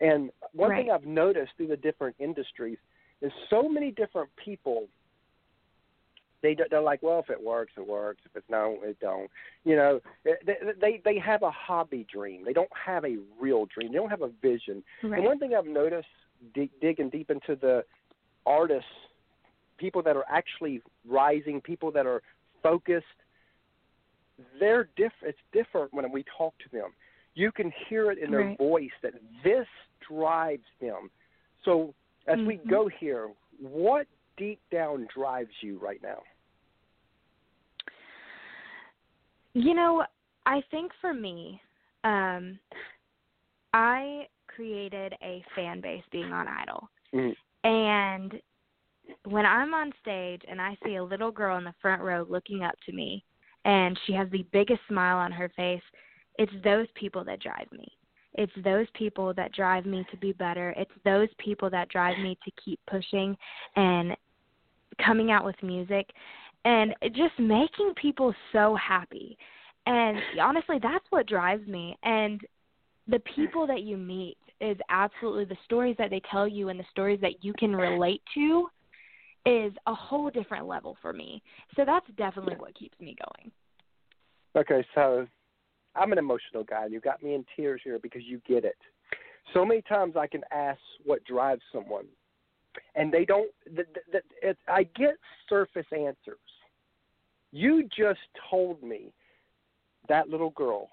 [SPEAKER 1] And one thing I've noticed through the different industries is so many different people. They they're like, well, if it works, it works. If it's no, it don't. You know, they they they have a hobby dream. They don't have a real dream. They don't have a vision.
[SPEAKER 2] Right.
[SPEAKER 1] And one thing I've noticed, dig, digging deep into the artists, people that are actually rising, people that are focused, they're diff- It's different when we talk to them. You can hear it in their
[SPEAKER 2] Right.
[SPEAKER 1] voice that this drives them. So as we
[SPEAKER 2] Mhm.
[SPEAKER 1] go here, what deep down drives you right now?
[SPEAKER 2] You know, I think for me, um, I created a fan base being on Idol.
[SPEAKER 1] Mm.
[SPEAKER 2] And when I'm on stage and I see a little girl in the front row looking up to me and she has the biggest smile on her face, it's those people that drive me. It's those people that drive me to be better. It's those people that drive me to keep pushing and coming out with music and just making people so happy. And honestly, that's what drives me. And the people that you meet is absolutely the stories that they tell you and the stories that you can relate to is a whole different level for me. So that's definitely what keeps me going.
[SPEAKER 1] Okay, so I'm an emotional guy, and you got me in tears here because you get it. So many times I can ask what drives someone, and they don't. The, the, it, I get surface answers. You just told me that little girl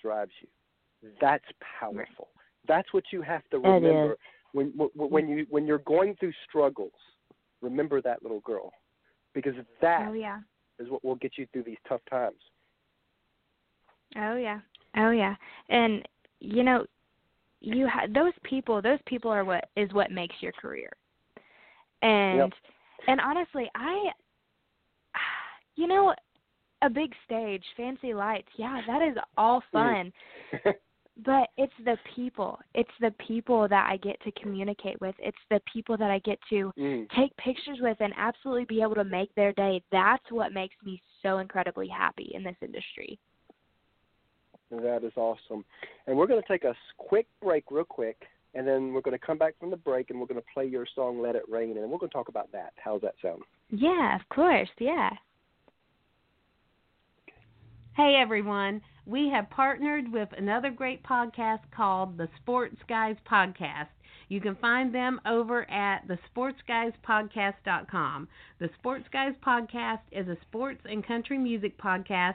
[SPEAKER 1] drives you. That's powerful. That's what you have to remember when when when you when you're going through struggles. Remember that little girl, because that
[SPEAKER 2] Oh yeah.
[SPEAKER 1] is what will get you through these tough times.
[SPEAKER 2] Oh yeah. Oh yeah. And you know, you ha- those people, those people are what is what makes your career. And
[SPEAKER 1] Yep.
[SPEAKER 2] and honestly, I You know, a big stage, fancy lights. Yeah, that is all
[SPEAKER 1] Mm.
[SPEAKER 2] fun. but it's the people. It's the people that I get to communicate with. It's the people that I get to
[SPEAKER 1] mm.
[SPEAKER 2] take pictures with and absolutely be able to make their day. That's what makes me so incredibly happy in this industry.
[SPEAKER 1] That is awesome. And we're going to take a quick break, real quick, and then we're going to come back from the break and we're going to play your song "Let It Rain," and we're going to talk about that. How's that sound?
[SPEAKER 2] Yeah, of course. Yeah.
[SPEAKER 3] Hey everyone, we have partnered with another great podcast called the Sports Guys Podcast. You can find them over at thesportsguyspodcast.com. The Sports Guys Podcast is a sports and country music podcast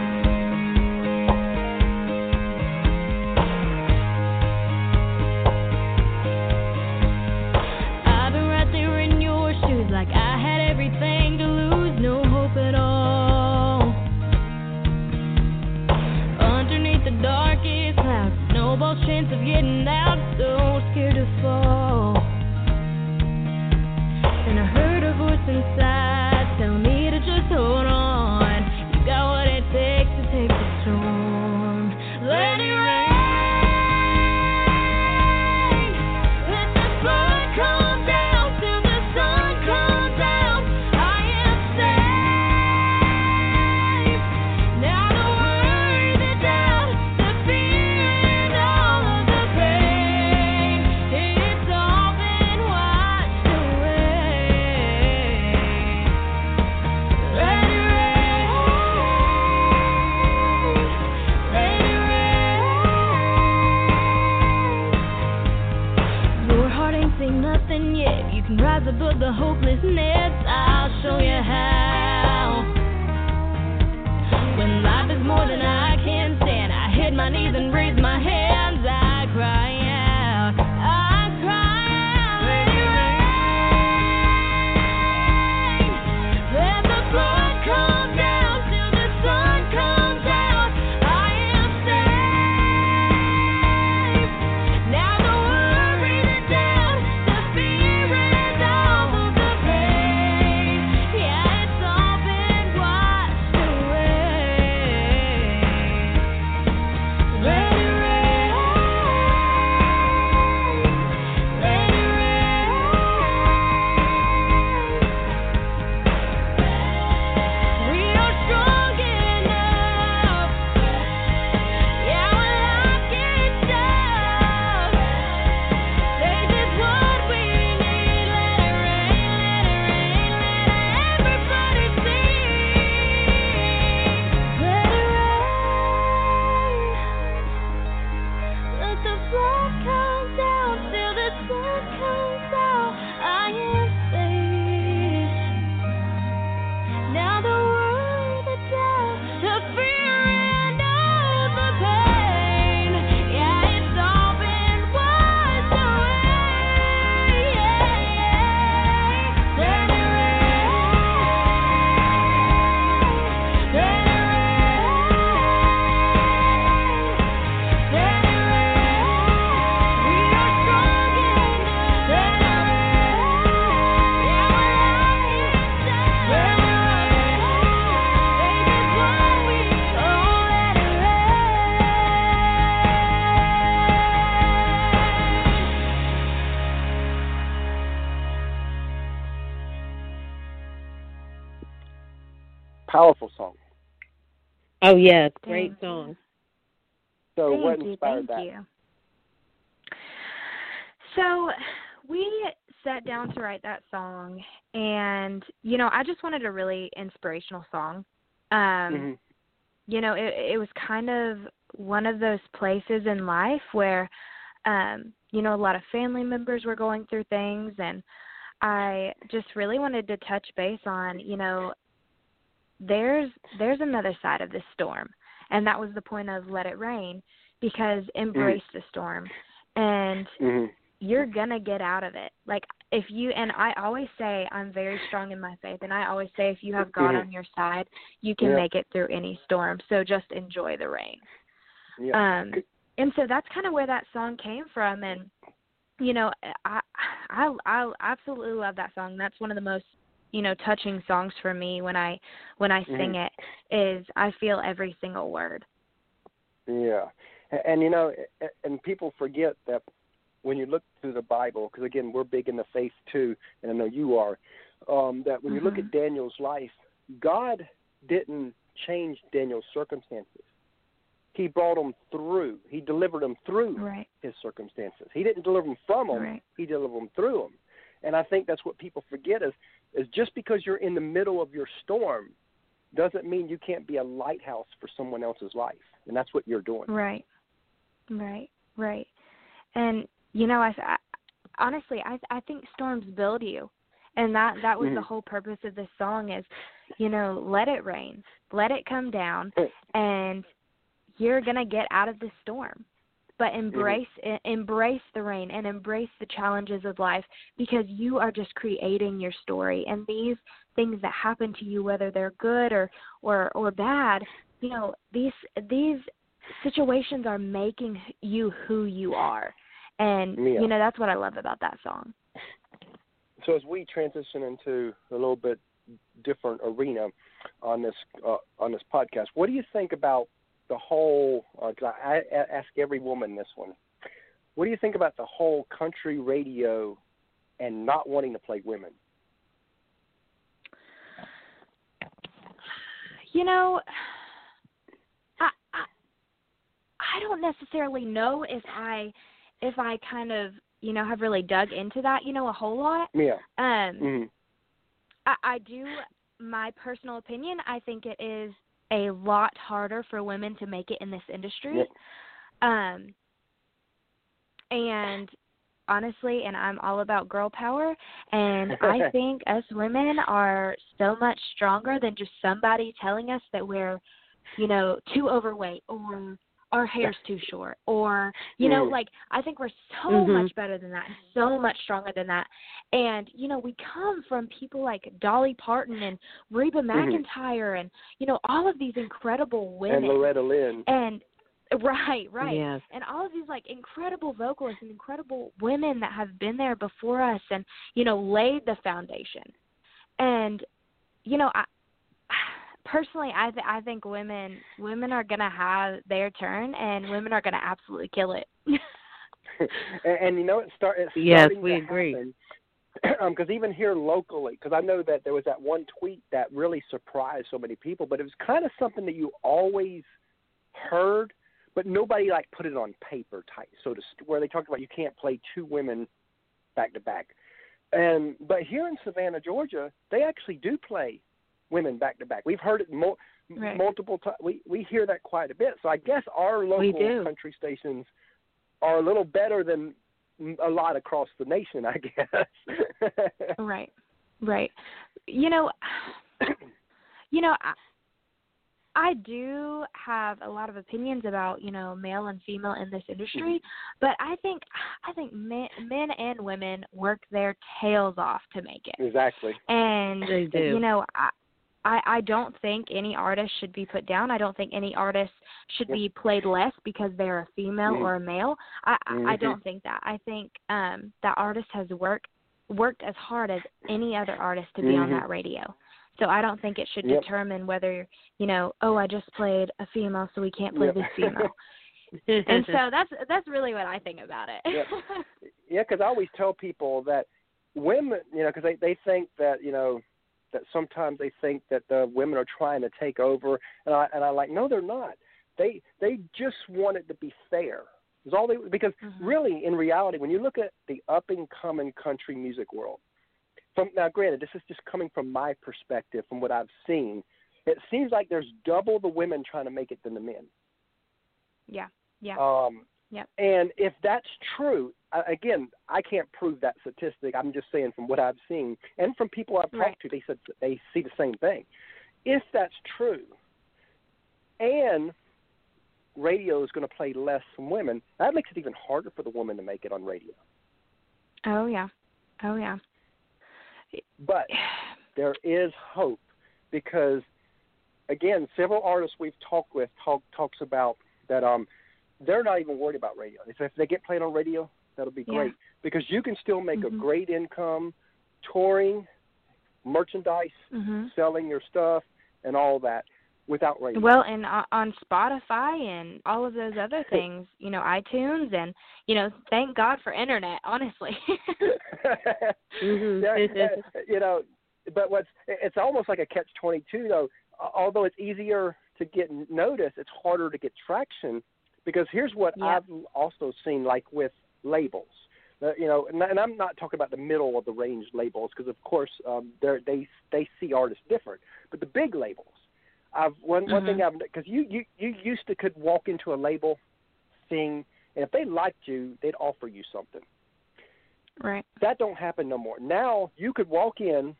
[SPEAKER 4] Getting out, so Oh
[SPEAKER 5] yeah, great
[SPEAKER 2] Thank you.
[SPEAKER 5] song.
[SPEAKER 1] So
[SPEAKER 2] thank
[SPEAKER 1] what
[SPEAKER 2] you, thank
[SPEAKER 1] that?
[SPEAKER 2] you. So we sat down to write that song, and you know, I just wanted a really inspirational song. Um,
[SPEAKER 1] Mhm.
[SPEAKER 2] you know, it it was kind of one of those places in life where um, you know, a lot of family members were going through things and I just really wanted to touch base on, you know, there's there's another side of this storm. And that was the point of Let It Rain because embrace the storm. And
[SPEAKER 1] Mhm.
[SPEAKER 2] you're gonna get out of it. Like if you and I always say I'm very strong in my faith and I always say if you have God
[SPEAKER 1] Mhm.
[SPEAKER 2] on your side, you can
[SPEAKER 1] Yeah.
[SPEAKER 2] make it through any storm. So just enjoy the rain.
[SPEAKER 1] Yeah.
[SPEAKER 2] Um and so that's kind of where that song came from and you know, I I I absolutely love that song. That's one of the most, you know, touching songs for me when I when I sing
[SPEAKER 1] Mhm.
[SPEAKER 2] it is I feel every single word.
[SPEAKER 1] Yeah, and, and you know, and people forget that when you look through the Bible, because again, we're big in the faith too, and I know you are. Um, that when you look
[SPEAKER 2] Mhm.
[SPEAKER 1] at Daniel's life, God didn't change Daniel's circumstances. He brought him through. He delivered him through
[SPEAKER 2] Right.
[SPEAKER 1] his circumstances. He didn't deliver them from them.
[SPEAKER 2] Right.
[SPEAKER 1] He delivered them through them. And I think that's what people forget is is just because you're in the middle of your storm doesn't mean you can't be a lighthouse for someone else's life. And that's what you're doing.
[SPEAKER 2] Right. Right. Right. And you know, I, I honestly, I I think storms build you, and that that was the
[SPEAKER 1] Mhm.
[SPEAKER 2] whole purpose of this song is, you know, let it rain, let it come down, and you're gonna get out of this storm. But embrace e- embrace the rain and embrace the challenges of life because you are just creating your story. And these things that happen to you whether they're good or or or bad you know these these situations are making you who you are. And
[SPEAKER 1] Yeah.
[SPEAKER 2] you know that's what i love about that song.
[SPEAKER 1] So as we transition into a little bit different arena on this uh, on this podcast, what do you think about the whole? Uh, I, I ask every woman this one. What do you think about the whole country radio and not wanting to play women?
[SPEAKER 2] you know I, I i don't necessarily know if i if i kind of you know have really dug into that you know a whole lot
[SPEAKER 1] Yeah.
[SPEAKER 2] um
[SPEAKER 1] hmm
[SPEAKER 2] I, I do my personal opinion i think it is a lot harder for women to make it in this industry
[SPEAKER 1] Yep.
[SPEAKER 2] um and honestly and i'm all about girl power and i think us women are so much stronger than just somebody telling us that we're you know too overweight or our hair's too short or you know like i think we're so
[SPEAKER 5] Mhm.
[SPEAKER 2] much better than that so much stronger than that and you know we come from people like dolly parton and reba
[SPEAKER 1] Mhm.
[SPEAKER 2] mcentire and you know all of these incredible women
[SPEAKER 1] And Loretta Lynn.
[SPEAKER 2] and right right
[SPEAKER 5] Yes.
[SPEAKER 2] and all of these like incredible vocalists and incredible women that have been there before us and you know laid the foundation and you know i personally i th- i think women women are going to have their turn and women are going to absolutely kill it
[SPEAKER 1] and, and you know it start it's
[SPEAKER 5] Yes,
[SPEAKER 1] starting
[SPEAKER 5] we agree.
[SPEAKER 1] happen. Um, because even here locally, because I know that there was that one tweet that really surprised so many people, but it was kind of something that you always heard, but nobody like put it on paper type, so to st- where they talked about you can't play two women back to back, and but here in Savannah, Georgia, they actually do play women back to back. We've heard it mo-
[SPEAKER 2] Right.
[SPEAKER 1] multiple times. We we hear that quite a bit. So I guess our local country stations are a little better than a lot across the nation, I guess.
[SPEAKER 2] right right you know you know I, I do have a lot of opinions about you know male and female in this industry, mm-hmm. but I think I think men, men and women work their tails off to make it,
[SPEAKER 1] exactly.
[SPEAKER 2] and
[SPEAKER 5] They do.
[SPEAKER 2] you know I. I, I don't think any artist should be put down. I don't think any artist should be played less because they're a female
[SPEAKER 1] Mhm.
[SPEAKER 2] or a male. I I I don't think that. I think um that artist has worked worked as hard as any other artist to be on
[SPEAKER 1] Mhm.
[SPEAKER 2] that radio. So I don't think it should
[SPEAKER 1] Yep.
[SPEAKER 2] determine whether, you know, oh, I just played a female so we can't play
[SPEAKER 1] Yep.
[SPEAKER 2] this female. and so that's that's really what I think about it.
[SPEAKER 1] Yep. Yeah, because I always tell people that women, you know, because they they think that you know that sometimes they think that the women are trying to take over, and I and I like no, they're not. They they just want it to be fair. Is all they because
[SPEAKER 2] Mhm.
[SPEAKER 1] really in reality, when you look at the up and coming country music world, from now granted, this is just coming from my perspective, from what I've seen, it seems like there's double the women trying to make it than the men.
[SPEAKER 2] Yeah. Yeah.
[SPEAKER 1] Um,
[SPEAKER 2] Yep.
[SPEAKER 1] And if that's true, again, I can't prove that statistic. I'm just saying from what I've seen and from people I've talked to, they said they see the same thing. If that's true, and radio is going to play less from women, that makes it even harder for the woman to make it on radio.
[SPEAKER 2] oh yeah. Oh yeah.
[SPEAKER 1] But there is hope because again several artists we've talked with talk talks about that um they're not even worried about radio if, if they get played on radio that'll be
[SPEAKER 2] Yeah.
[SPEAKER 1] great because you can still make a
[SPEAKER 2] Mhm.
[SPEAKER 1] great income touring merchandise
[SPEAKER 2] Mhm.
[SPEAKER 1] selling your stuff and all that without radio
[SPEAKER 2] Well, and o- on Spotify and all of those other things, you know, iTunes and you know, thank God for internet, honestly.
[SPEAKER 5] Mhm.
[SPEAKER 1] yeah, you know, but what's it's almost like a catch twenty two though. Although it's easier to get notice, it's harder to get traction because here's what
[SPEAKER 2] Yeah.
[SPEAKER 1] I've also seen, like with labels. Uh, you know, and, and I'm not talking about the middle of the range labels because, of course, um, they they they see artists different. But the big labels, I've one one thing I've because you you you used to could walk into a label, sing, and if they liked you, they'd offer you something
[SPEAKER 2] right.
[SPEAKER 1] that don't happen no more. Now you could walk in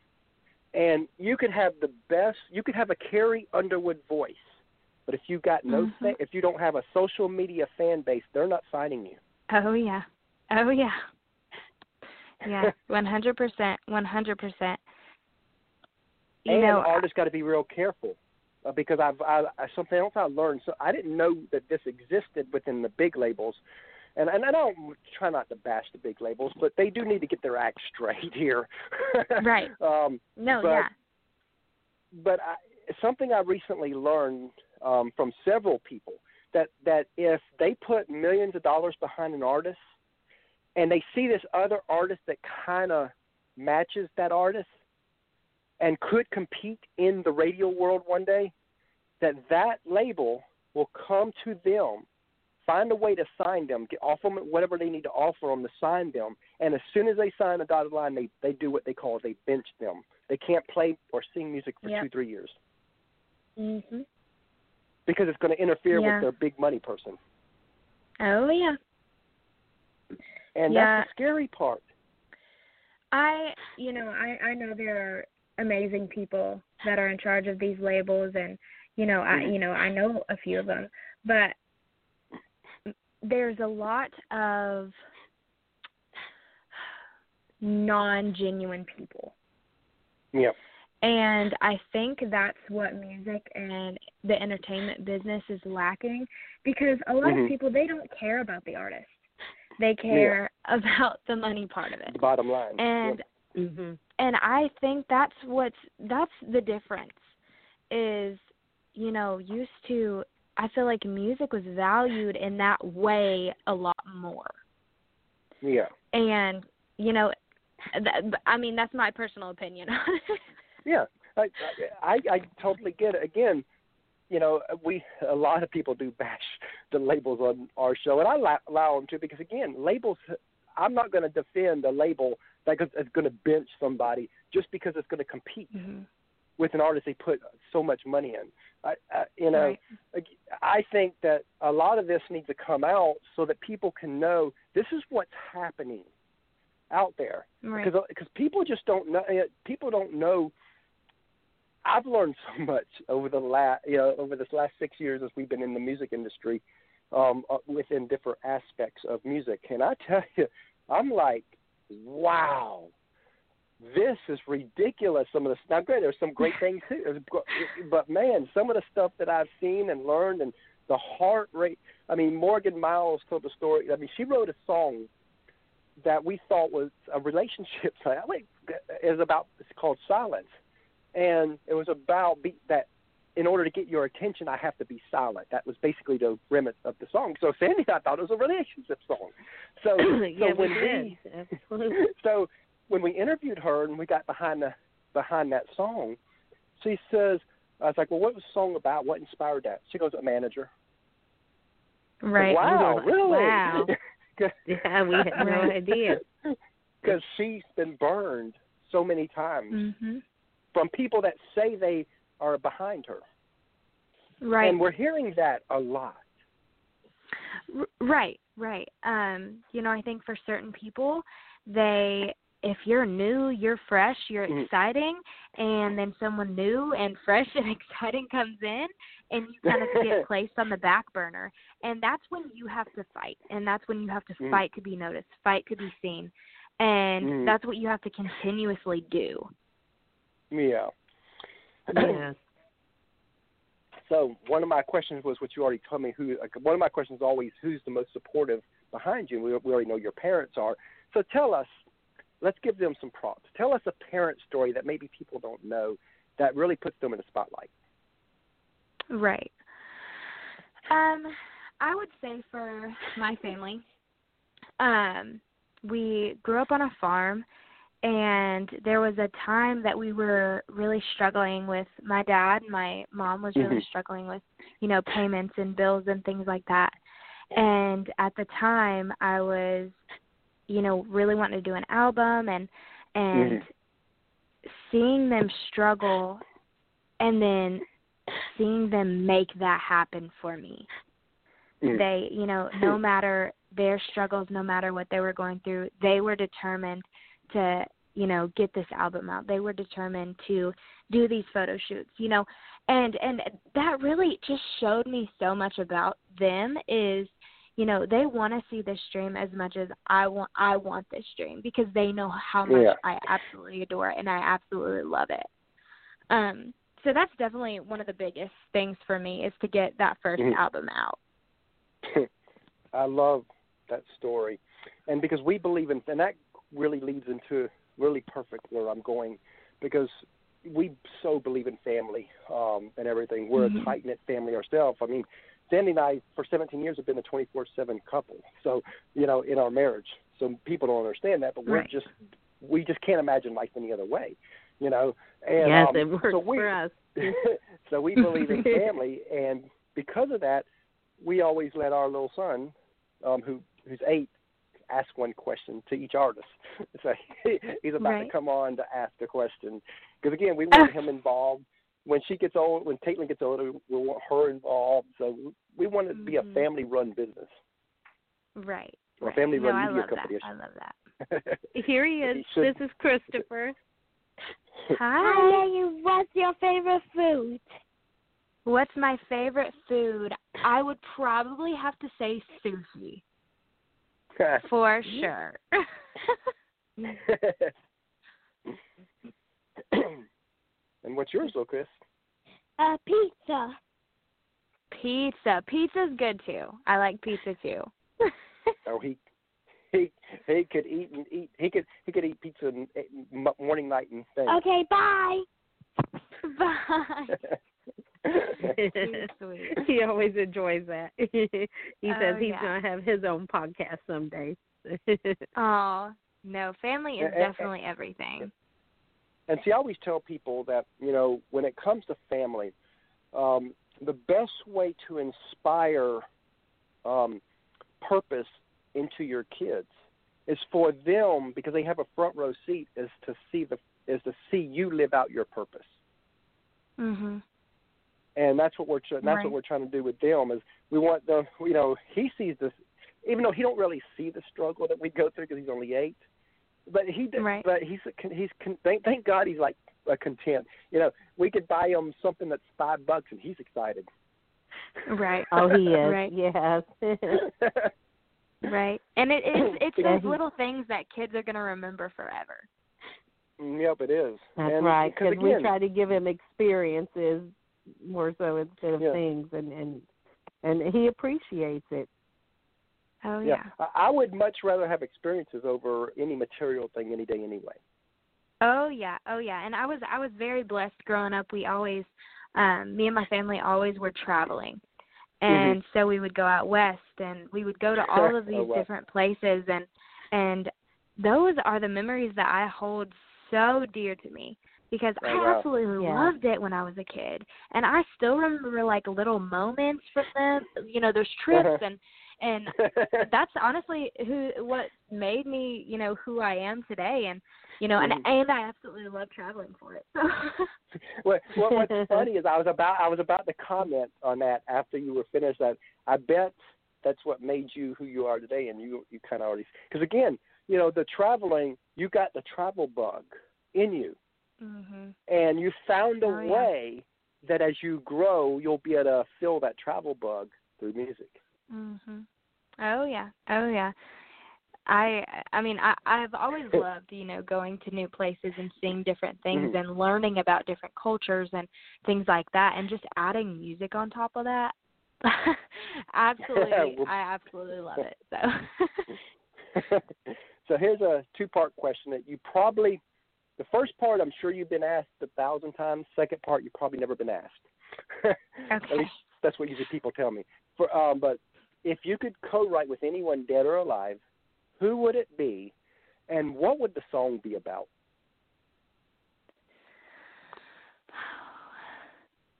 [SPEAKER 1] and you could have the best you could have a Carrie Underwood voice. But if you got no
[SPEAKER 2] Mhm.
[SPEAKER 1] fa- if you don't have a social media fan base, they're not signing you.
[SPEAKER 2] Oh yeah. Oh yeah. Yeah, one hundred percent, one hundred percent. You
[SPEAKER 1] and
[SPEAKER 2] know,
[SPEAKER 1] artists got to be real careful uh, because I've I, I, something else I learned. So I didn't know that this existed within the big labels, and and I don't try not to bash the big labels, but they do need to get their act straight here.
[SPEAKER 2] Right.
[SPEAKER 1] Um,
[SPEAKER 2] no,
[SPEAKER 1] but-
[SPEAKER 2] yeah,
[SPEAKER 1] but I, something I recently learned um, from several people that that if they put millions of dollars behind an artist and they see this other artist that kind of matches that artist and could compete in the radio world one day, that that label will come to them, find a way to sign them, get offer them whatever they need to offer them to sign them, and as soon as they sign a dotted line, they they do what they call they bench them. They can't play or sing music for
[SPEAKER 2] Yep.
[SPEAKER 1] two three years
[SPEAKER 2] mhm.
[SPEAKER 1] Because it's going to interfere
[SPEAKER 2] Yeah.
[SPEAKER 1] with their big money person,
[SPEAKER 2] Oh yeah.
[SPEAKER 1] and
[SPEAKER 2] Yeah.
[SPEAKER 1] that's the scary part.
[SPEAKER 2] I, you know, I I know there are amazing people that are in charge of these labels, and you know, I
[SPEAKER 1] Mhm.
[SPEAKER 2] you know I know a few of them, but there's a lot of non-genuine people.
[SPEAKER 1] Yeah.
[SPEAKER 2] And I think that's what music and the entertainment business is lacking because a lot
[SPEAKER 1] Mhm.
[SPEAKER 2] of people they don't care about the artist. They care about the money part of it.
[SPEAKER 1] The bottom line.
[SPEAKER 2] And
[SPEAKER 5] Mhm.
[SPEAKER 2] and I think that's what's that's the difference is you know used to I feel like music was valued in that way a lot more
[SPEAKER 1] yeah.
[SPEAKER 2] and you know that, I mean that's my personal opinion
[SPEAKER 1] Yeah, I, I I totally get it. Again, you know, we a lot of people do bash the labels on our show, and I allow, allow them to because again, labels. I'm not going to defend a label that is going to bench somebody just because it's going to compete
[SPEAKER 2] mhm
[SPEAKER 1] with an artist they put so much money in. I, I you know,
[SPEAKER 2] Right.
[SPEAKER 1] I think that a lot of this needs to come out so that people can know this is what's happening out there
[SPEAKER 2] right
[SPEAKER 1] because because people just don't know eh, people don't know I've learned so much over the last you know over this last 6 years as we've been in the music industry um uh, within different aspects of music and I tell you I'm like wow this is ridiculous some of the now granted there's some great things too but man some of the stuff that I've seen and learned and the heart rate I mean Morgan Miles told the story I mean she wrote a song that we thought was a relationship song. Wait, is about it's called silence, and it was about be, that in order to get your attention, I have to be silent. That was basically the premise of the song. So Sandy, I thought it was a relationship song. So,
[SPEAKER 5] yeah,
[SPEAKER 1] so when
[SPEAKER 5] we
[SPEAKER 1] we
[SPEAKER 5] did. Absolutely.
[SPEAKER 1] so when we interviewed her and we got behind the behind that song, she says, "I was like, well, what was the song about? What inspired that?" She goes, "A manager."
[SPEAKER 2] Right.
[SPEAKER 1] Wow,
[SPEAKER 3] like,
[SPEAKER 1] really?
[SPEAKER 3] wow. Yeah, we had no idea.
[SPEAKER 1] Because she's been burned so many times
[SPEAKER 2] Mhm.
[SPEAKER 1] From people that say they are behind her.
[SPEAKER 2] Right.
[SPEAKER 1] And we're hearing that a lot.
[SPEAKER 2] Right, right. Um, you know, I think for certain people, they if you're new, you're fresh, you're
[SPEAKER 1] Mhm.
[SPEAKER 2] exciting, and then someone new and fresh and exciting comes in, and you kind of get placed on the back burner, and that's when you have to fight, and that's when you have to
[SPEAKER 1] Mhm.
[SPEAKER 2] fight to be noticed, fight to be seen, and
[SPEAKER 1] Mhm.
[SPEAKER 2] that's what you have to continuously do.
[SPEAKER 1] Yeah.
[SPEAKER 3] Yes.
[SPEAKER 1] So one of my questions was what you already told me. Who? Like, one of my questions is always who's the most supportive behind you. We, we already know your parents are. So tell us. Let's give them some props. Tell us a parent story that maybe people don't know that really puts them in the spotlight.
[SPEAKER 2] Right. Um, I would say for my family, um, we grew up on a farm and there was a time that we were really struggling with my dad, my mom was really
[SPEAKER 1] Mhm.
[SPEAKER 2] struggling with, you know, payments and bills and things like that. And at the time I was, you know, really wanting to do an album and and seeing them struggle and then seeing them make that happen for me
[SPEAKER 1] Mm.
[SPEAKER 2] they you know no matter their struggles no matter what they were going through they were determined to you know get this album out they were determined to do these photo shoots you know and and that really just showed me so much about them is you know they want to see this dream as much as i want i want this dream because they know how much
[SPEAKER 1] Yeah.
[SPEAKER 2] i absolutely adore it and i absolutely love it um so that's definitely one of the biggest things for me is to get that 1st
[SPEAKER 1] Mhm.
[SPEAKER 2] album out
[SPEAKER 1] I love that story, and because we believe in, and that really leads into really perfect where I'm going, because we so believe in family um, and everything. We're
[SPEAKER 2] Mhm.
[SPEAKER 1] a tight knit family ourselves. I mean, Sandy and I for 17 years have been a 24/7 couple. So you know, in our marriage, so people don't understand that, but we're just we just can't imagine life any other way. You know, and
[SPEAKER 3] yes,
[SPEAKER 1] um,
[SPEAKER 3] it works
[SPEAKER 1] so we,
[SPEAKER 3] for us.
[SPEAKER 1] so we believe in family, and because of that, we always let our little son, um, who who's eight, ask one question to each artist. So he's about
[SPEAKER 2] Right.
[SPEAKER 1] to come on to ask a question, because again, we want him involved. When she gets old, when Caitlin gets older, we want her involved. So we want it to be a
[SPEAKER 2] Mhm.
[SPEAKER 1] family-run business.
[SPEAKER 2] Right.
[SPEAKER 1] Or
[SPEAKER 2] right.
[SPEAKER 1] family-run
[SPEAKER 2] I
[SPEAKER 1] media
[SPEAKER 2] love
[SPEAKER 1] company,
[SPEAKER 2] that.
[SPEAKER 1] I
[SPEAKER 2] I love that.
[SPEAKER 3] Here he is.
[SPEAKER 1] He
[SPEAKER 3] This is Christopher.
[SPEAKER 2] Hi.
[SPEAKER 4] what's your favorite food?
[SPEAKER 2] What's my favorite food? I would probably have to say sushi for sure.
[SPEAKER 1] and what's yours, though, Chris?
[SPEAKER 4] Uh, pizza.
[SPEAKER 2] pizza. Pizza's good too. I like pizza too.
[SPEAKER 1] Oh, he he he could eat and eat. He could he could eat pizza and, and morning, night, and thing.
[SPEAKER 4] Okay, bye.
[SPEAKER 2] Bye. He's sweet.
[SPEAKER 3] he always enjoys that. he says
[SPEAKER 2] Oh,
[SPEAKER 3] he's
[SPEAKER 2] yeah.
[SPEAKER 3] going to have his own podcast someday.
[SPEAKER 2] Oh no, family is
[SPEAKER 1] and-
[SPEAKER 2] definitely everything.
[SPEAKER 1] And see, I always tell people that you know when it comes to family, um, the best way to inspire um, purpose into your kids is for them because they have a front row seat is to see the is to see you live out your purpose.
[SPEAKER 2] Mhm.
[SPEAKER 1] And that's what we're tr- that's
[SPEAKER 2] Right.
[SPEAKER 1] what we're trying to do with them is we want the you know he sees this even though he don't really see the struggle that we go through because he's only eight but he d-
[SPEAKER 2] Right.
[SPEAKER 1] but he's he's con- thank, thank God he's like uh, content you know we could buy him something that's five bucks and he's excited
[SPEAKER 2] Right.
[SPEAKER 3] oh, he is.
[SPEAKER 2] Right.
[SPEAKER 3] Yes.
[SPEAKER 2] Right. And it it's it's those little things that kids are gonna remember forever.
[SPEAKER 1] yep it is
[SPEAKER 3] That's
[SPEAKER 1] and,
[SPEAKER 3] right.
[SPEAKER 1] because
[SPEAKER 3] Because we try to give him experiences more so instead of
[SPEAKER 1] Yeah.
[SPEAKER 3] things, and and and he appreciates it.
[SPEAKER 2] Oh
[SPEAKER 1] yeah,
[SPEAKER 2] yeah.
[SPEAKER 1] I, I would much rather have experiences over any material thing any day anyway
[SPEAKER 2] Oh yeah, oh yeah. And I was I was very blessed growing up. We always um me and my family always were traveling. And so we would go out west and we would go to all of
[SPEAKER 1] Oh,
[SPEAKER 2] these
[SPEAKER 1] wow.
[SPEAKER 2] different places and and those are the memories that I hold so dear to me because
[SPEAKER 1] Oh,
[SPEAKER 2] I
[SPEAKER 1] wow.
[SPEAKER 2] absolutely
[SPEAKER 5] Yeah.
[SPEAKER 2] loved it when I was a kid. And I still remember like little moments from them, you know, those trips
[SPEAKER 1] Uh-huh.
[SPEAKER 2] and and that's honestly who what made me, you know, who I am today and you know, and
[SPEAKER 1] Mhm.
[SPEAKER 2] and I absolutely love traveling for it. So
[SPEAKER 1] what, what what's funny is I was about I was about to comment on that after you were finished that I bet that's what made you who you are today and you you kind of already because again you know the traveling you got the travel bug in you
[SPEAKER 2] mhm.
[SPEAKER 1] and you found a
[SPEAKER 2] Oh, yeah.
[SPEAKER 1] way that as you grow you'll be able to fill that travel bug through music.
[SPEAKER 2] Mhm. Oh yeah. Oh yeah. I I mean I I've always loved, you know, going to new places and seeing different things
[SPEAKER 1] Mhm.
[SPEAKER 2] and learning about different cultures and things like that and just adding music on top of that. absolutely.
[SPEAKER 1] Well-
[SPEAKER 2] I absolutely love it. So
[SPEAKER 1] so here's a two part question that you probably the first part I'm sure you've been asked a thousand times. Second part you've probably never been asked.
[SPEAKER 2] okay.
[SPEAKER 1] At least that's what usually people tell me. For um but if you could co write with anyone dead or alive, who would it be and what would the song be about?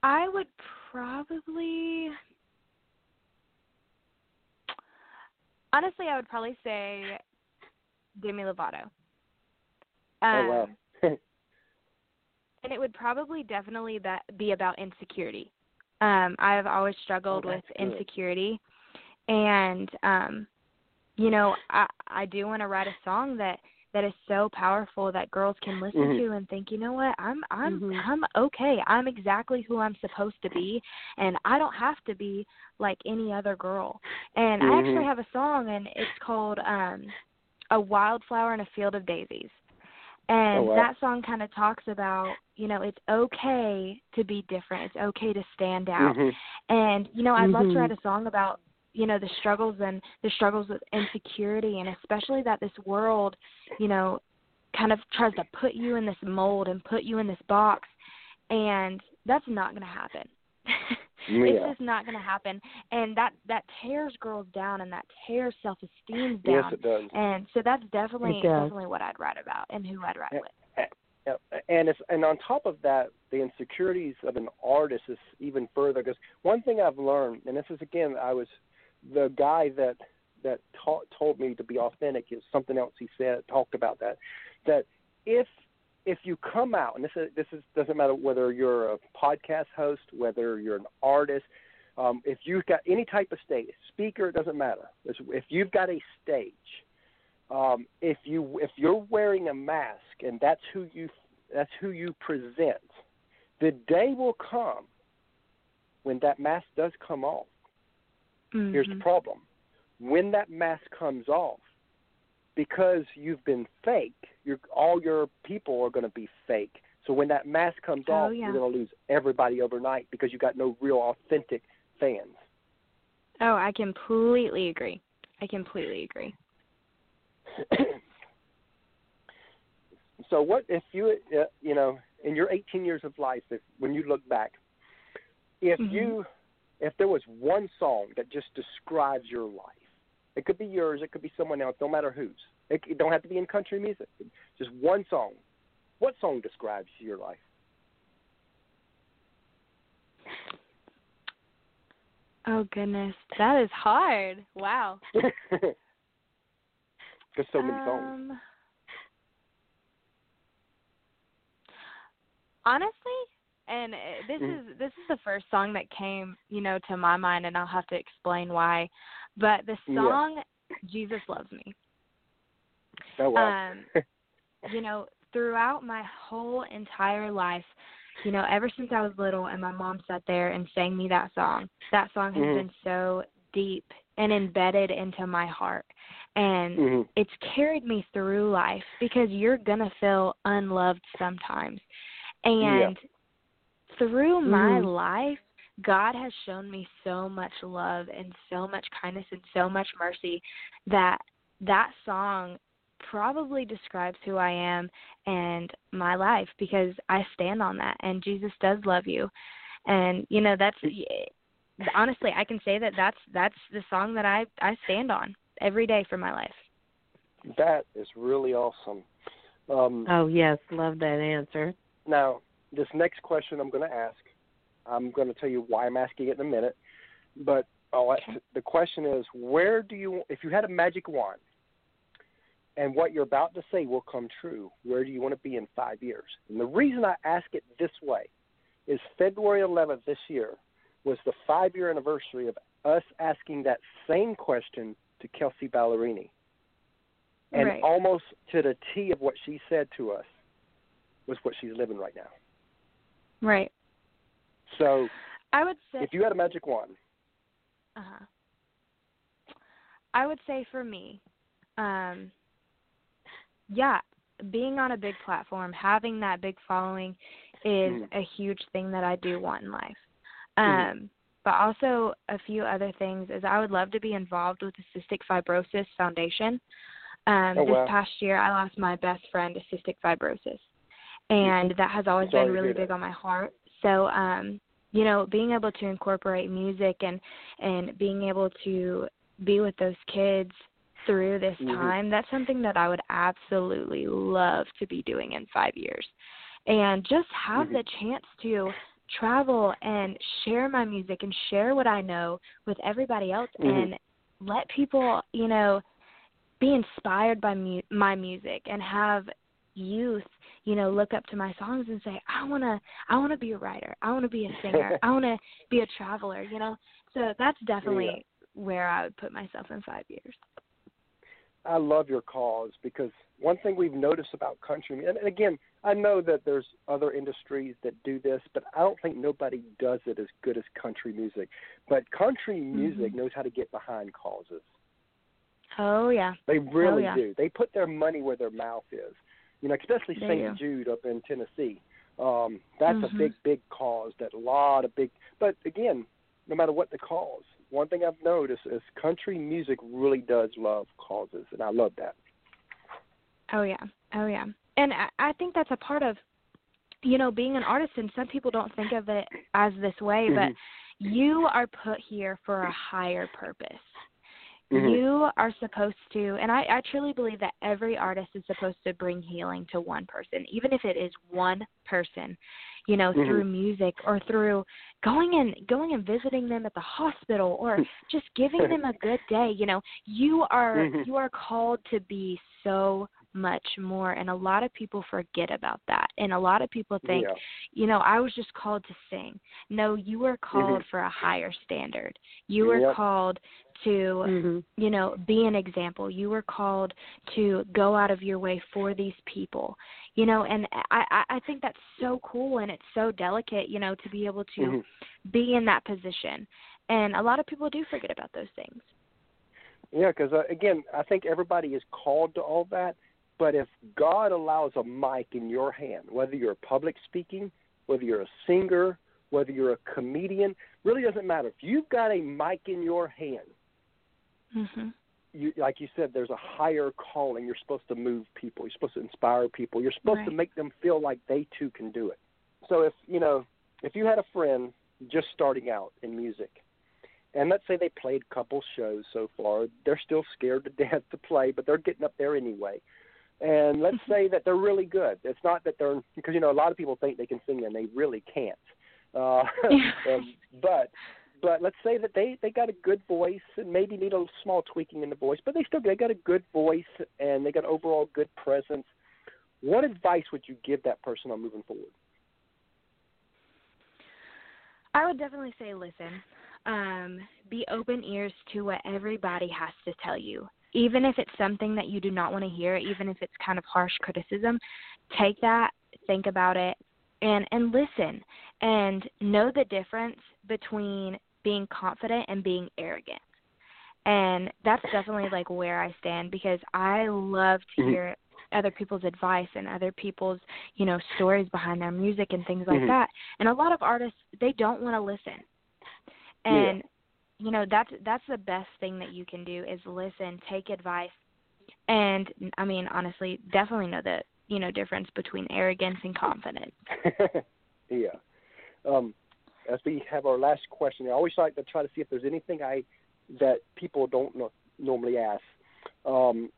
[SPEAKER 2] I would probably honestly I would probably say Demi Lovato.
[SPEAKER 1] oh
[SPEAKER 2] Um,
[SPEAKER 1] wow.
[SPEAKER 2] And it would probably definitely be about insecurity. Um, I've always struggled
[SPEAKER 1] Oh,
[SPEAKER 2] with
[SPEAKER 1] good.
[SPEAKER 2] insecurity, and um, you know, I I do want to write a song that that is so powerful that girls can listen
[SPEAKER 1] Mhm.
[SPEAKER 2] to and think, you know what, I'm I'm
[SPEAKER 5] Mhm.
[SPEAKER 2] I'm okay. I'm exactly who I'm supposed to be, and I don't have to be like any other girl. And I actually
[SPEAKER 1] Mhm.
[SPEAKER 2] have a song, and it's called um, "A Wildflower in a Field of Daisies." And
[SPEAKER 1] Oh, wow.
[SPEAKER 2] that song kind of talks about, you know, it's okay to be different. It's okay to stand out.
[SPEAKER 1] Mhm.
[SPEAKER 2] And you know, I'd love to
[SPEAKER 5] Mhm.
[SPEAKER 2] write a song about, you know, the struggles and the struggles with insecurity and especially that this world, you know, kind of tries to put you in this mold and put you in this box and that's not going to happen. it's just not going to happen and that that tears girls down and that tears self-esteem down.
[SPEAKER 1] Yes it does.
[SPEAKER 2] And so that's definitely definitely what I'd write about and who I'd write
[SPEAKER 1] Yeah.
[SPEAKER 2] with.
[SPEAKER 1] And it's and on top of that, the insecurities of an artist is even further. Because one thing I've learned, and this is again, I was the guy that that taught, told me to be authentic. Is something else he said talked about that. That if if you come out, and this is this is doesn't matter whether you're a podcast host, whether you're an artist, um, if you've got any type of stage, speaker, it doesn't matter. If you've got a stage, um, if you if you're wearing a mask and that's who you that's who you present, the day will come when that mask does come off. Here's the
[SPEAKER 2] Mhm.
[SPEAKER 1] problem: when that mask comes off, because you've been fake, your all your people are going to be fake. So when that mask comes
[SPEAKER 2] Oh,
[SPEAKER 1] off,
[SPEAKER 2] yeah.
[SPEAKER 1] you're going to lose everybody overnight because you've got no real authentic fans.
[SPEAKER 2] Oh, I completely agree. I completely agree.
[SPEAKER 1] so what if you uh, you know in your 18 years of life if when you look back if
[SPEAKER 2] Mhm.
[SPEAKER 1] you if there was one song that just describes your life it could be yours it could be someone else no matter whose it, it don't have to be in country music just one song what song describes your life
[SPEAKER 2] Oh goodness, that is hard. Wow.
[SPEAKER 1] There's so many songs
[SPEAKER 2] Um, honestly, and uh, this
[SPEAKER 1] Mhm.
[SPEAKER 2] is this is the first song that came, you know, to my mind, and I'll have to explain why. But the
[SPEAKER 1] Yeah.
[SPEAKER 2] song "Jesus Loves Me,"
[SPEAKER 1] oh wow
[SPEAKER 2] um, you know, throughout my whole entire life, you know, ever since I was little and my mom sat there and sang me that song, that song has
[SPEAKER 1] Mhm.
[SPEAKER 2] been so deep and embedded into my heart. And
[SPEAKER 1] Mhm.
[SPEAKER 2] it's carried me through life because you're going to feel unloved sometimes. And through my
[SPEAKER 5] Mhm.
[SPEAKER 2] life, God has shown me so much love and so much kindness and so much mercy that that song probably describes who I am and my life because I stand on that and Jesus does love you. And you know that's honestly I can say that that's that's the song that I I stand on every day for my life.
[SPEAKER 1] that is really awesome um
[SPEAKER 5] Oh yes, love that answer.
[SPEAKER 1] now this next question I'm going to ask, I'm going to tell you why I'm asking it in a minute. But
[SPEAKER 2] Okay.
[SPEAKER 1] the question is, where do you, if you had a magic wand, and what you're about to say will come true, where do you want to be in five years? And the reason I ask it this way is February 11th this year was the five year anniversary of us asking that same question to Kelsea Ballerini. And
[SPEAKER 2] Right.
[SPEAKER 1] almost to the T of what she said to us was what she's living right now.
[SPEAKER 2] Right.
[SPEAKER 1] So
[SPEAKER 2] I would say
[SPEAKER 1] if you had a magic wand,
[SPEAKER 2] Uh-huh. I would say for me, um, yeah, being on a big platform, having that big following is
[SPEAKER 1] Mhm.
[SPEAKER 2] a huge thing that I do want in life.
[SPEAKER 1] Mhm.
[SPEAKER 2] Um, but also a few other things is I would love to be involved with the Cystic Fibrosis Foundation. Um,
[SPEAKER 1] Oh,
[SPEAKER 2] this
[SPEAKER 1] wow.
[SPEAKER 2] past year, I lost my best friend to cystic fibrosis, and that has always
[SPEAKER 1] Sorry
[SPEAKER 2] been really big on my heart. So, um, you know, being able to incorporate music and and being able to be with those kids through this
[SPEAKER 1] Mhm.
[SPEAKER 2] time, that's something that I would absolutely love to be doing in five years. And just have
[SPEAKER 1] Mhm.
[SPEAKER 2] the chance to travel and share my music and share what I know with everybody else
[SPEAKER 1] Mhm.
[SPEAKER 2] and let people, you know, be inspired by mu- my music and have youth, you know, look up to my songs and say, I want to I want to be a writer. I want to be a singer. I want to be a traveler, you know. So that's definitely where I would put myself in 5 years.
[SPEAKER 1] I love your cause because one thing we've noticed about country, and again, I know that there's other industries that do this, but I don't think nobody does it as good as country music. But country music
[SPEAKER 2] Mhm.
[SPEAKER 1] knows how to get behind causes.
[SPEAKER 2] Oh yeah.
[SPEAKER 1] They really
[SPEAKER 2] yeah.
[SPEAKER 1] do. They put their money where their mouth is. You know, especially St. Jude up in Tennessee. Um, that's
[SPEAKER 2] Mhm.
[SPEAKER 1] a big, big cause that a lot of big. But again, no matter what the cause, one thing I've noticed is country music really does love causes, and I love that.
[SPEAKER 2] Oh yeah. Oh yeah. And I, I think that's a part of you know being an artist and some people don't think of it as this way but
[SPEAKER 1] Mhm.
[SPEAKER 2] you are put here for a higher purpose.
[SPEAKER 1] Mhm.
[SPEAKER 2] You are supposed to, and I, I truly believe that every artist is supposed to bring healing to one person, even if it is one person, you know,
[SPEAKER 1] Mhm.
[SPEAKER 2] through music or through going and going and visiting them at the hospital or just giving them a good day. You know, you are
[SPEAKER 1] Mhm.
[SPEAKER 2] you are called to be so much more, and a lot of people forget about that, and a lot of people think
[SPEAKER 1] yeah.
[SPEAKER 2] you know, I was just called to sing. No, you were called
[SPEAKER 1] Mhm.
[SPEAKER 2] for a higher standard. You were
[SPEAKER 1] Yep.
[SPEAKER 2] called to,
[SPEAKER 5] Mhm.
[SPEAKER 2] you know, be an example. You were called to go out of your way for these people. You know, and I I I think that's so cool and it's so delicate, you know, to be able to
[SPEAKER 1] Mhm.
[SPEAKER 2] be in that position. And a lot of people do forget about those things.
[SPEAKER 1] Yeah, because uh, again, I think everybody is called to all that. But if God allows a mic in your hand, whether you're public speaking, whether you're a singer, whether you're a comedian, really doesn't matter. If you've got a mic in your hand,
[SPEAKER 2] Mhm.
[SPEAKER 1] you, like you said, there's a higher calling. You're supposed to move people. You're supposed to inspire people. You're supposed to make them feel like they too can do it. So if you know, if you had a friend just starting out in music, and let's say they played a couple shows so far, they're still scared to death to play, but they're getting up there anyway. And let's say that they're really good. It's not that they're because you know a lot of people think they can sing and they really can't. Uh, um, but but let's say that they they got a good voice and maybe need a small tweaking in the voice, but they still they got a good voice and they got overall good presence. What advice would you give that person on moving forward?
[SPEAKER 2] I would definitely say listen. Um, be open ears to what everybody has to tell you. Even if it's something that you do not want to hear, even if it's kind of harsh criticism, take that, think about it, and and listen and know the difference between being confident and being arrogant. And that's definitely like where I stand because I love to
[SPEAKER 1] Mhm.
[SPEAKER 2] hear other people's advice and other people's, you know, stories behind their music and things like
[SPEAKER 1] Mhm.
[SPEAKER 2] that. And a lot of artists they don't want to listen. And you know, that's that's the best thing that you can do is listen, take advice. And I mean, honestly, definitely know the, you know, difference between arrogance and confidence.
[SPEAKER 1] yeah. Um, as we have our last question, I always like to try to see if there's anything I that people don't no, normally ask. Um,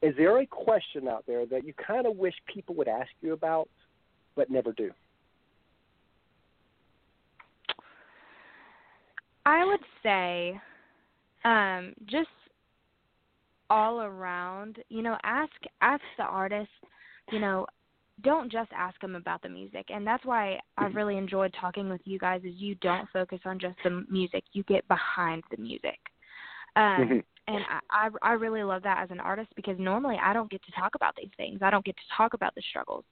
[SPEAKER 1] is there a question out there that you kind of wish people would ask you about, but never do?
[SPEAKER 2] I would say um just all around, you know, ask ask the artist, you know, don't just ask them about the music. And that's why I've really enjoyed talking with you guys is you don't focus on just the music. You get behind the music. Um
[SPEAKER 1] Mhm.
[SPEAKER 2] and I, I I really love that as an artist because normally I don't get to talk about these things. I don't get to talk about the struggles.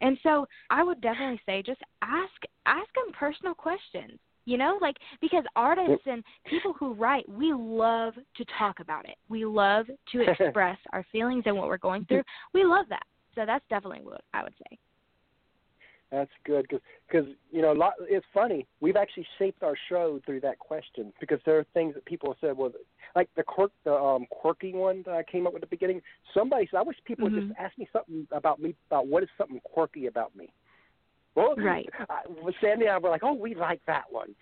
[SPEAKER 2] And so I would definitely say just ask ask them personal questions. You know, like because artists and people who write, we love to talk about it. We love to express our feelings and what we're going through. We love that. So that's definitely what I would say.
[SPEAKER 1] That's good because because you know a lot, it's funny. We've actually shaped our show through that question because there are things that people have said Well, like the quirk, the um, quirky one that I came up with at the beginning. Somebody said, "I wish people would
[SPEAKER 2] Mhm.
[SPEAKER 1] just ask me something about me about what is something quirky about me." Well,
[SPEAKER 2] Right.
[SPEAKER 1] Well, Sandy and I were like, "Oh, we like that one."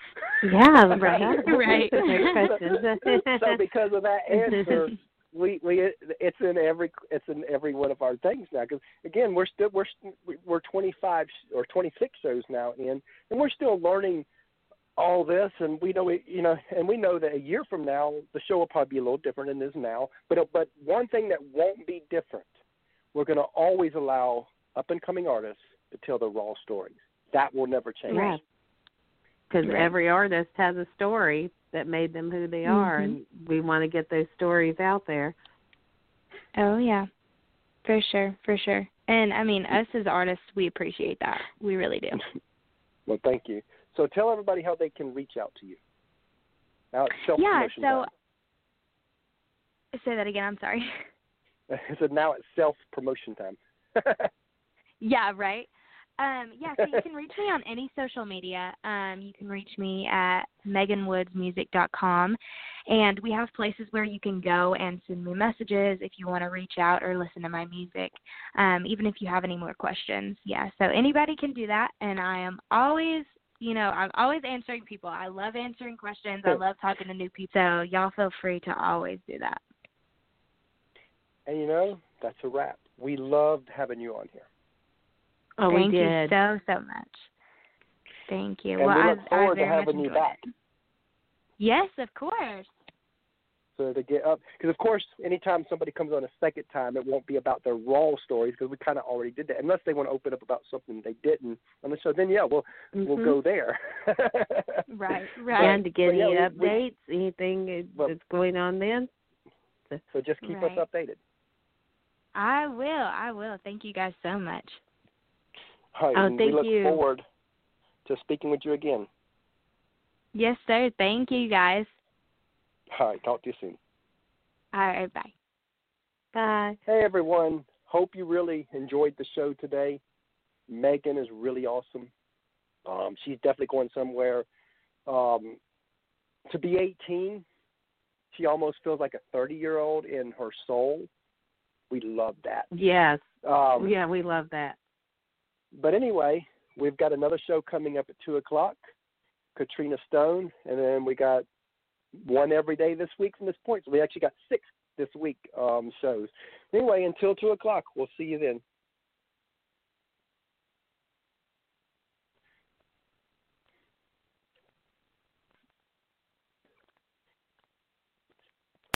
[SPEAKER 5] Yeah,
[SPEAKER 2] Right, right.
[SPEAKER 5] Question.
[SPEAKER 1] so because of that answer, we we it's in every it's in every one of our things now. Because again, we're still we're we're 25 or 26 shows now in, and we're still learning all this. And we know it, you know, and we know that a year from now the show will probably be a little different than it is now. But but one thing that won't be different, we're going to always allow up and coming artists to tell their raw stories. That will never change.
[SPEAKER 5] Yeah. Because
[SPEAKER 2] Right.
[SPEAKER 5] every artist has a story that made them who they are,
[SPEAKER 2] Mhm.
[SPEAKER 5] and we want to get those stories out there.
[SPEAKER 2] Oh yeah. For sure, for sure. And I mean, us as artists, we appreciate that. We really do.
[SPEAKER 1] Well, thank you. So tell everybody how they can reach out to you. Now it's self promotion time.
[SPEAKER 2] Yeah, so say that again, I'm sorry.
[SPEAKER 1] so now it's self promotion time.
[SPEAKER 2] Yeah, right. Um, yeah, so you can reach me on any social media. Um, you can reach me at meghanwoodsmusic.com. And we have places where you can go and send me messages if you want to reach out or listen to my music, um, even if you have any more questions. Yeah, so anybody can do that. And I am always, you know, I'm always answering people. I love answering questions. I love talking to new people. So y'all feel free to always do that.
[SPEAKER 1] and you know, that's a wrap. We loved having you on here.
[SPEAKER 5] Oh,
[SPEAKER 2] Thank
[SPEAKER 5] we
[SPEAKER 2] you so so much. Thank you.
[SPEAKER 1] And
[SPEAKER 2] well,
[SPEAKER 1] we
[SPEAKER 2] I,
[SPEAKER 1] look forward
[SPEAKER 2] I
[SPEAKER 1] to
[SPEAKER 2] very
[SPEAKER 1] having you back.
[SPEAKER 2] It. Yes, of course.
[SPEAKER 1] So to get up, because of course, anytime somebody comes on a second time, it won't be about their raw stories because we kind of already did that. Unless they want to open up about something they didn't on the show, then yeah, we'll we'll
[SPEAKER 5] Mhm.
[SPEAKER 1] go there.
[SPEAKER 2] Right, right.
[SPEAKER 5] And to get
[SPEAKER 1] But yeah,
[SPEAKER 5] any
[SPEAKER 1] we- we-
[SPEAKER 5] updates, anything
[SPEAKER 1] Well-
[SPEAKER 5] that's going on then.
[SPEAKER 1] so just keep
[SPEAKER 2] Right.
[SPEAKER 1] us updated.
[SPEAKER 2] I will. I will. Thank you guys so much.
[SPEAKER 1] All right,
[SPEAKER 5] Oh,
[SPEAKER 1] and
[SPEAKER 5] thank
[SPEAKER 1] we look
[SPEAKER 5] you.
[SPEAKER 1] forward to speaking with you again.
[SPEAKER 2] Yes, sir. Thank you guys.
[SPEAKER 1] All right, talk to you soon.
[SPEAKER 2] All right, bye.
[SPEAKER 5] Bye.
[SPEAKER 1] Hey everyone, hope you really enjoyed the show today. Meghan is really awesome. Um, she's definitely going somewhere. Um, to be 18, she almost feels like a 30 year old in her soul. We love that.
[SPEAKER 5] Yes.
[SPEAKER 1] Um,
[SPEAKER 5] yeah, we love that.
[SPEAKER 1] But anyway, we've got another show coming up at 2 o'clock, Katrina Stone, and then we got one every day this week from this point. So we actually got six this week um, shows. Anyway, until 2 o'clock, we'll see you then.